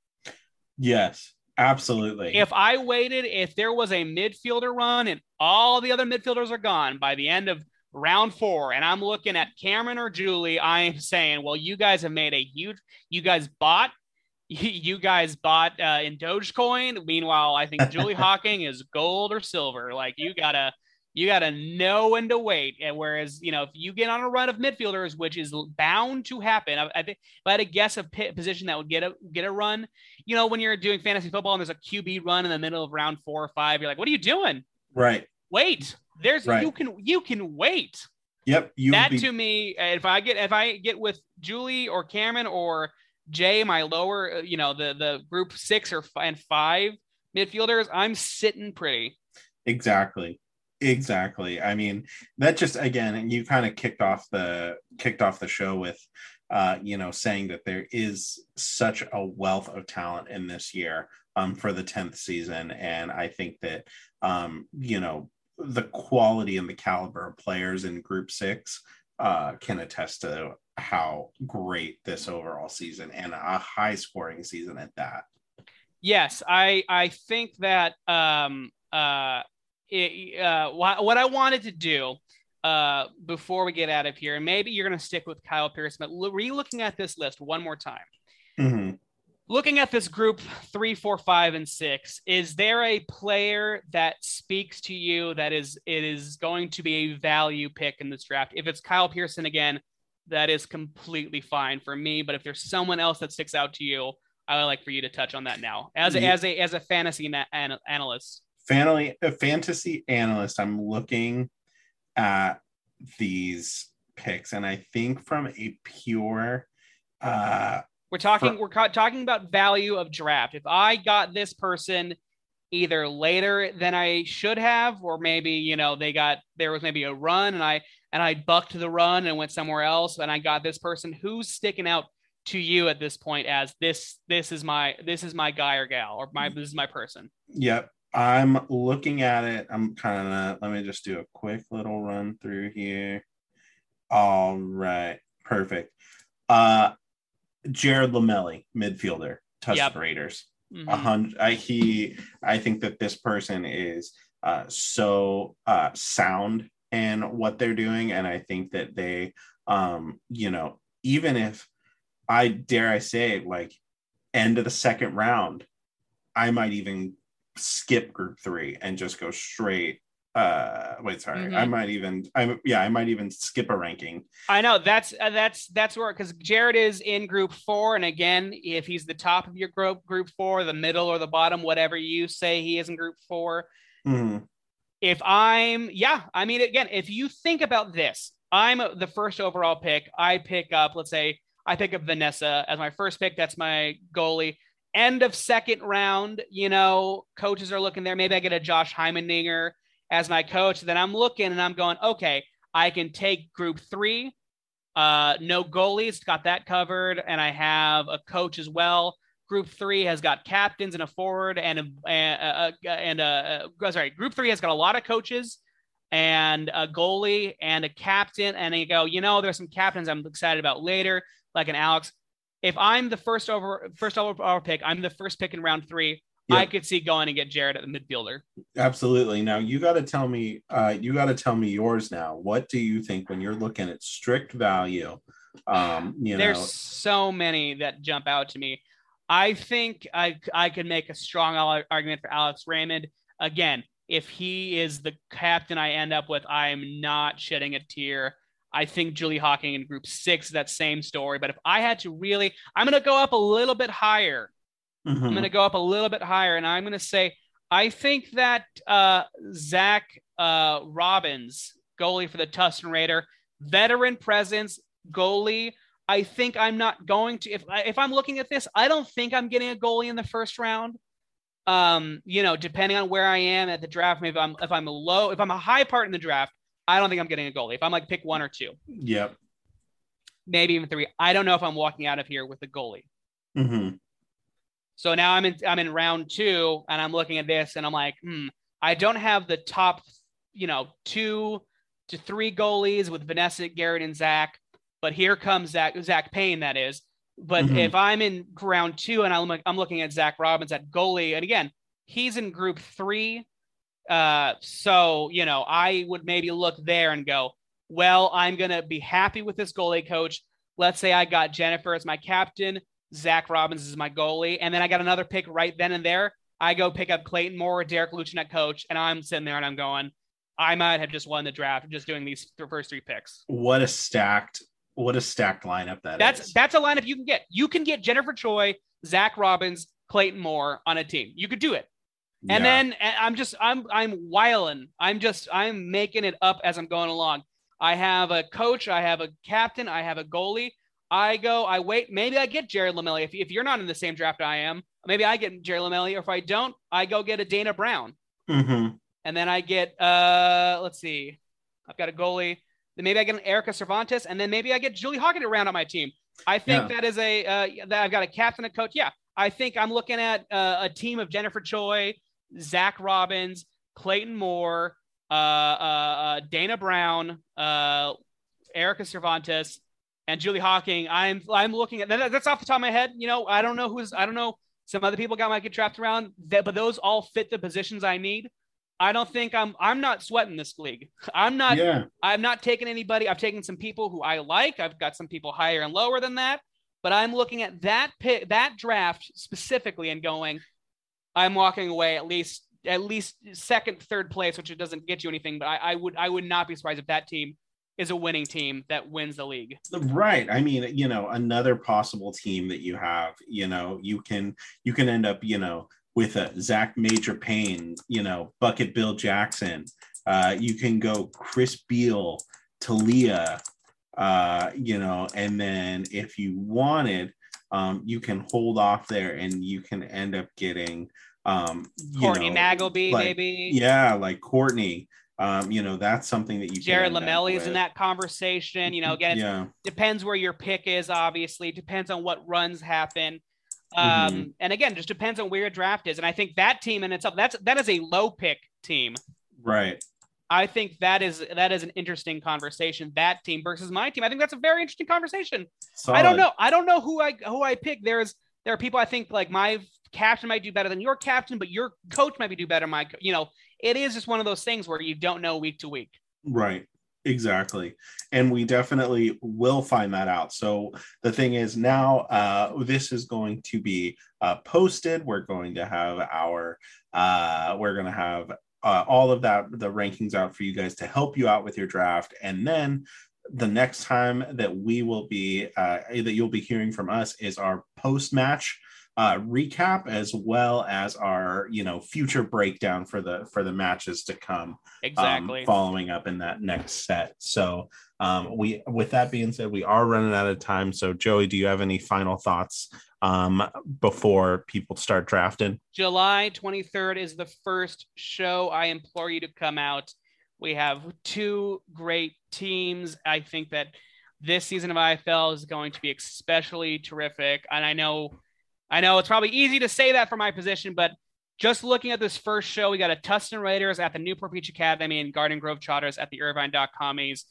Yes, absolutely. If I waited, if there was a midfielder run and all the other midfielders are gone by the end of round four, and I'm looking at Cameron or Julie, I am saying, well, you guys have made a huge, you guys bought, you guys bought uh, in Dogecoin. Meanwhile, I think Julie Hawking is gold or silver. Like you gotta, you gotta know when to wait. And whereas, you know, if you get on a run of midfielders, which is bound to happen, I, I think if I had to guess a position that would get a get a run, you know, when you're doing fantasy football and there's a QB run in the middle of round four or five, you're like, what are you doing? Right. Wait, there's right. you can you can wait. Yep. You that be... to me, if I get if I get with Julie or Cameron or Jay, my lower, uh, you know, the the group six or five, and five midfielders, I'm sitting pretty. Exactly. Exactly. I mean, that just again, and you kind of kicked off the kicked off the show with uh, you know, saying that there is such a wealth of talent in this year um, for the 10th season. And I think that, um, you know, the quality and the caliber of players in Group Six uh, can attest to how great this overall season and a high scoring season at that. Yes, I I think that um, uh, it, uh, what I wanted to do uh, before we get out of here, and maybe you're going to stick with Kyle Pierce, but re-looking at this list one more time. Mm-hmm looking at this group three, four, five, and six, is there a player that speaks to you that is it is going to be a value pick in this draft? If it's Kyle Pearson again, that is completely fine for me. But if there's someone else that sticks out to you, I would like for you to touch on that now as a, yeah. as a as a fantasy na- an- analyst. Fantasy a fantasy analyst. I'm looking at these picks, and I think from a pure uh we're talking For, we're talking about value of draft. If I got this person either later than I should have, or maybe you know they got there was maybe a run and I and I bucked the run and went somewhere else, and I got this person who's sticking out to you at this point as this this is my this is my guy or gal or my this is my person. Yep. I'm looking at it. I'm kind of let me just do a quick little run through here. All right. Perfect. Uh Jared Lamelli, midfielder, Tustin yep. Raiders. Mm-hmm. A hundred. I he. I think that this person is uh, so uh, sound in what they're doing, and I think that they, um, you know, even if I dare I say, like end of the second round, I might even skip group three and just go straight uh wait sorry mm-hmm. i might even i yeah i might even skip a ranking. I know that's uh, that's that's where because jared is in group four and again if he's the top of your group group four the middle or the bottom whatever you say he is in group 4 mm-hmm. if i'm yeah i mean again if you think about this i'm the first overall pick. I pick up let's say i pick up vanessa as my first pick. That's my goalie end of second round you know coaches are looking there maybe i get a josh heimendinger as my coach, then I'm looking and I'm going, okay, I can take group three. Uh, no goalies, got that covered. And I have a coach as well. Group three has got captains and a forward and a, and a, and a, sorry, group three has got a lot of coaches and a goalie and a captain. And you go, you know, there's some captains I'm excited about later, like an Alex. If I'm the first over first overall pick, I'm the first pick in round three. Yeah. I could see going and get Jared at the midfielder. Absolutely. Now you got to tell me, uh, you got to tell me yours now. What do you think when you're looking at strict value? Um, you know, There's know, so many that jump out to me. I think I I could make a strong argument for Alex Raymond. Again, if he is the captain I end up with, I am not shedding a tear. I think Julie Hawking in group six, that same story. But if I had to really, I'm going to go up a little bit higher Mm-hmm. I'm going to go up a little bit higher, and I'm going to say I think that uh, Zach uh, Robbins, goalie for the Tustin Raider, veteran presence, goalie. I think I'm not going to if if I'm looking at this, I don't think I'm getting a goalie in the first round. Um, you know, depending on where I am at the draft, maybe I'm if I'm a low, if I'm a high part in the draft, I don't think I'm getting a goalie. If I'm like pick one or two, yep, maybe even three. I don't know if I'm walking out of here with a goalie. Mm-hmm. So now I'm in I'm in round two and I'm looking at this and I'm like, hmm, I don't have the top, you know, two to three goalies with Vanessa, Garrett, and Zach. But here comes Zach Zach Payne, that is. But mm-hmm. if I'm in round two and I'm I'm looking at Zach Robbins at goalie, and again, he's in group three. Uh, so you know, I would maybe look there and go, well, I'm gonna be happy with this goalie coach. Let's say I got Jennifer as my captain. Zach Robbins is my goalie. And then I got another pick right then and there. I go pick up Clayton Moore, Derek Lucian at coach, and I'm sitting there and I'm going, I might have just won the draft just doing these first three picks. What a stacked, what a stacked lineup that that's, is. That's a lineup you can get. You can get Jennifer Choi, Zach Robbins, Clayton Moore on a team. You could do it. Yeah. And then I'm just I'm I'm wiling. I'm just I'm making it up as I'm going along. I have a coach, I have a captain, I have a goalie, I go, I wait. Maybe I get Jared Lamelli. If, if you're not in the same draft I am, maybe I get Jared Lamelli. Or if I don't, I go get a Dana Brown. Mm-hmm. And then I get, uh, let's see, I've got a goalie. Then maybe I get an Erica Cervantes, and then maybe I get Julie Hawkins around on my team. I think yeah. that is a uh, that I've got a captain, a coach. Yeah, I think I'm looking at uh, a team of Jennifer Choi, Zach Robbins, Clayton Moore, uh, uh, uh Dana Brown, uh, Erica Cervantes, and Julie Hawking. I'm I'm looking at that, that's off the top of my head. You know, I don't know who's I don't know. Some other people got might get trapped around, that, but those all fit the positions I need. I don't think I'm I'm not sweating this league. I'm not yeah. I'm not taking anybody. I've taken some people who I like. I've got some people higher and lower than that. But I'm looking at that pick, that draft specifically and going, I'm walking away at least at least second, third place, which it doesn't get you anything. But I, I would I would not be surprised if that team is a winning team that wins the league. Right. I mean, you know, another possible team that you have, you know, you can you can end up, you know, with a Zach Major Payne, you know, Bucket Bill Jackson. Uh, you can go Chris Beal, Talia, uh, you know, and then if you wanted, um, you can hold off there and you can end up getting um Courtney know, like, maybe. Yeah, like Courtney um, you know, that's something that you Jared Lamelli is in that conversation. You know, again, yeah. depends where your pick is, obviously, depends on what runs happen. Um, mm-hmm. and again, just depends on where your draft is. And I think that team in itself, that's that is a low pick team. Right. I think that is that is an interesting conversation. That team versus my team. I think that's a very interesting conversation. Solid. I don't know. I don't know who I who I pick. There's there are people I think like my captain might do better than your captain, but your coach might be do better. My, you know, it is just one of those things where you don't know week to week. Right. Exactly. And we definitely will find that out. So the thing is now uh, this is going to be uh, posted. We're going to have our, uh, we're going to have uh, all of that, the rankings out for you guys to help you out with your draft. And then the next time that we will be, uh, that you'll be hearing from us is our post match uh, recap as well as our you know future breakdown for the for the matches to come um, exactly. um, following up in that next set. So um, we with that being said we are running out of time. So joey do you have any final thoughts um, before people start drafting? July 23rd is the first show i implore you to come out. We have two great teams. I think that this season of ifl is going to be especially terrific. And i know I know it's probably easy to say that for my position, but just looking at this first show, we got a Tustin Raiders at the Newport Beach Academy and Garden Grove Charters at the Irvine.commies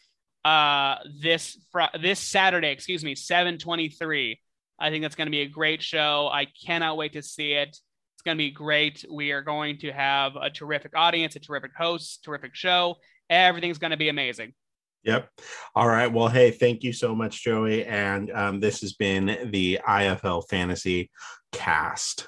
uh, this fr- this Saturday, excuse me, 723. I think that's going to be a great show. I cannot wait to see it. It's going to be great. We are going to have a terrific audience, a terrific host, terrific show. Everything's going to be amazing. Yep. All right. Well, hey, thank you so much, Joey. And um, this has been the IFL Fantasy Cast.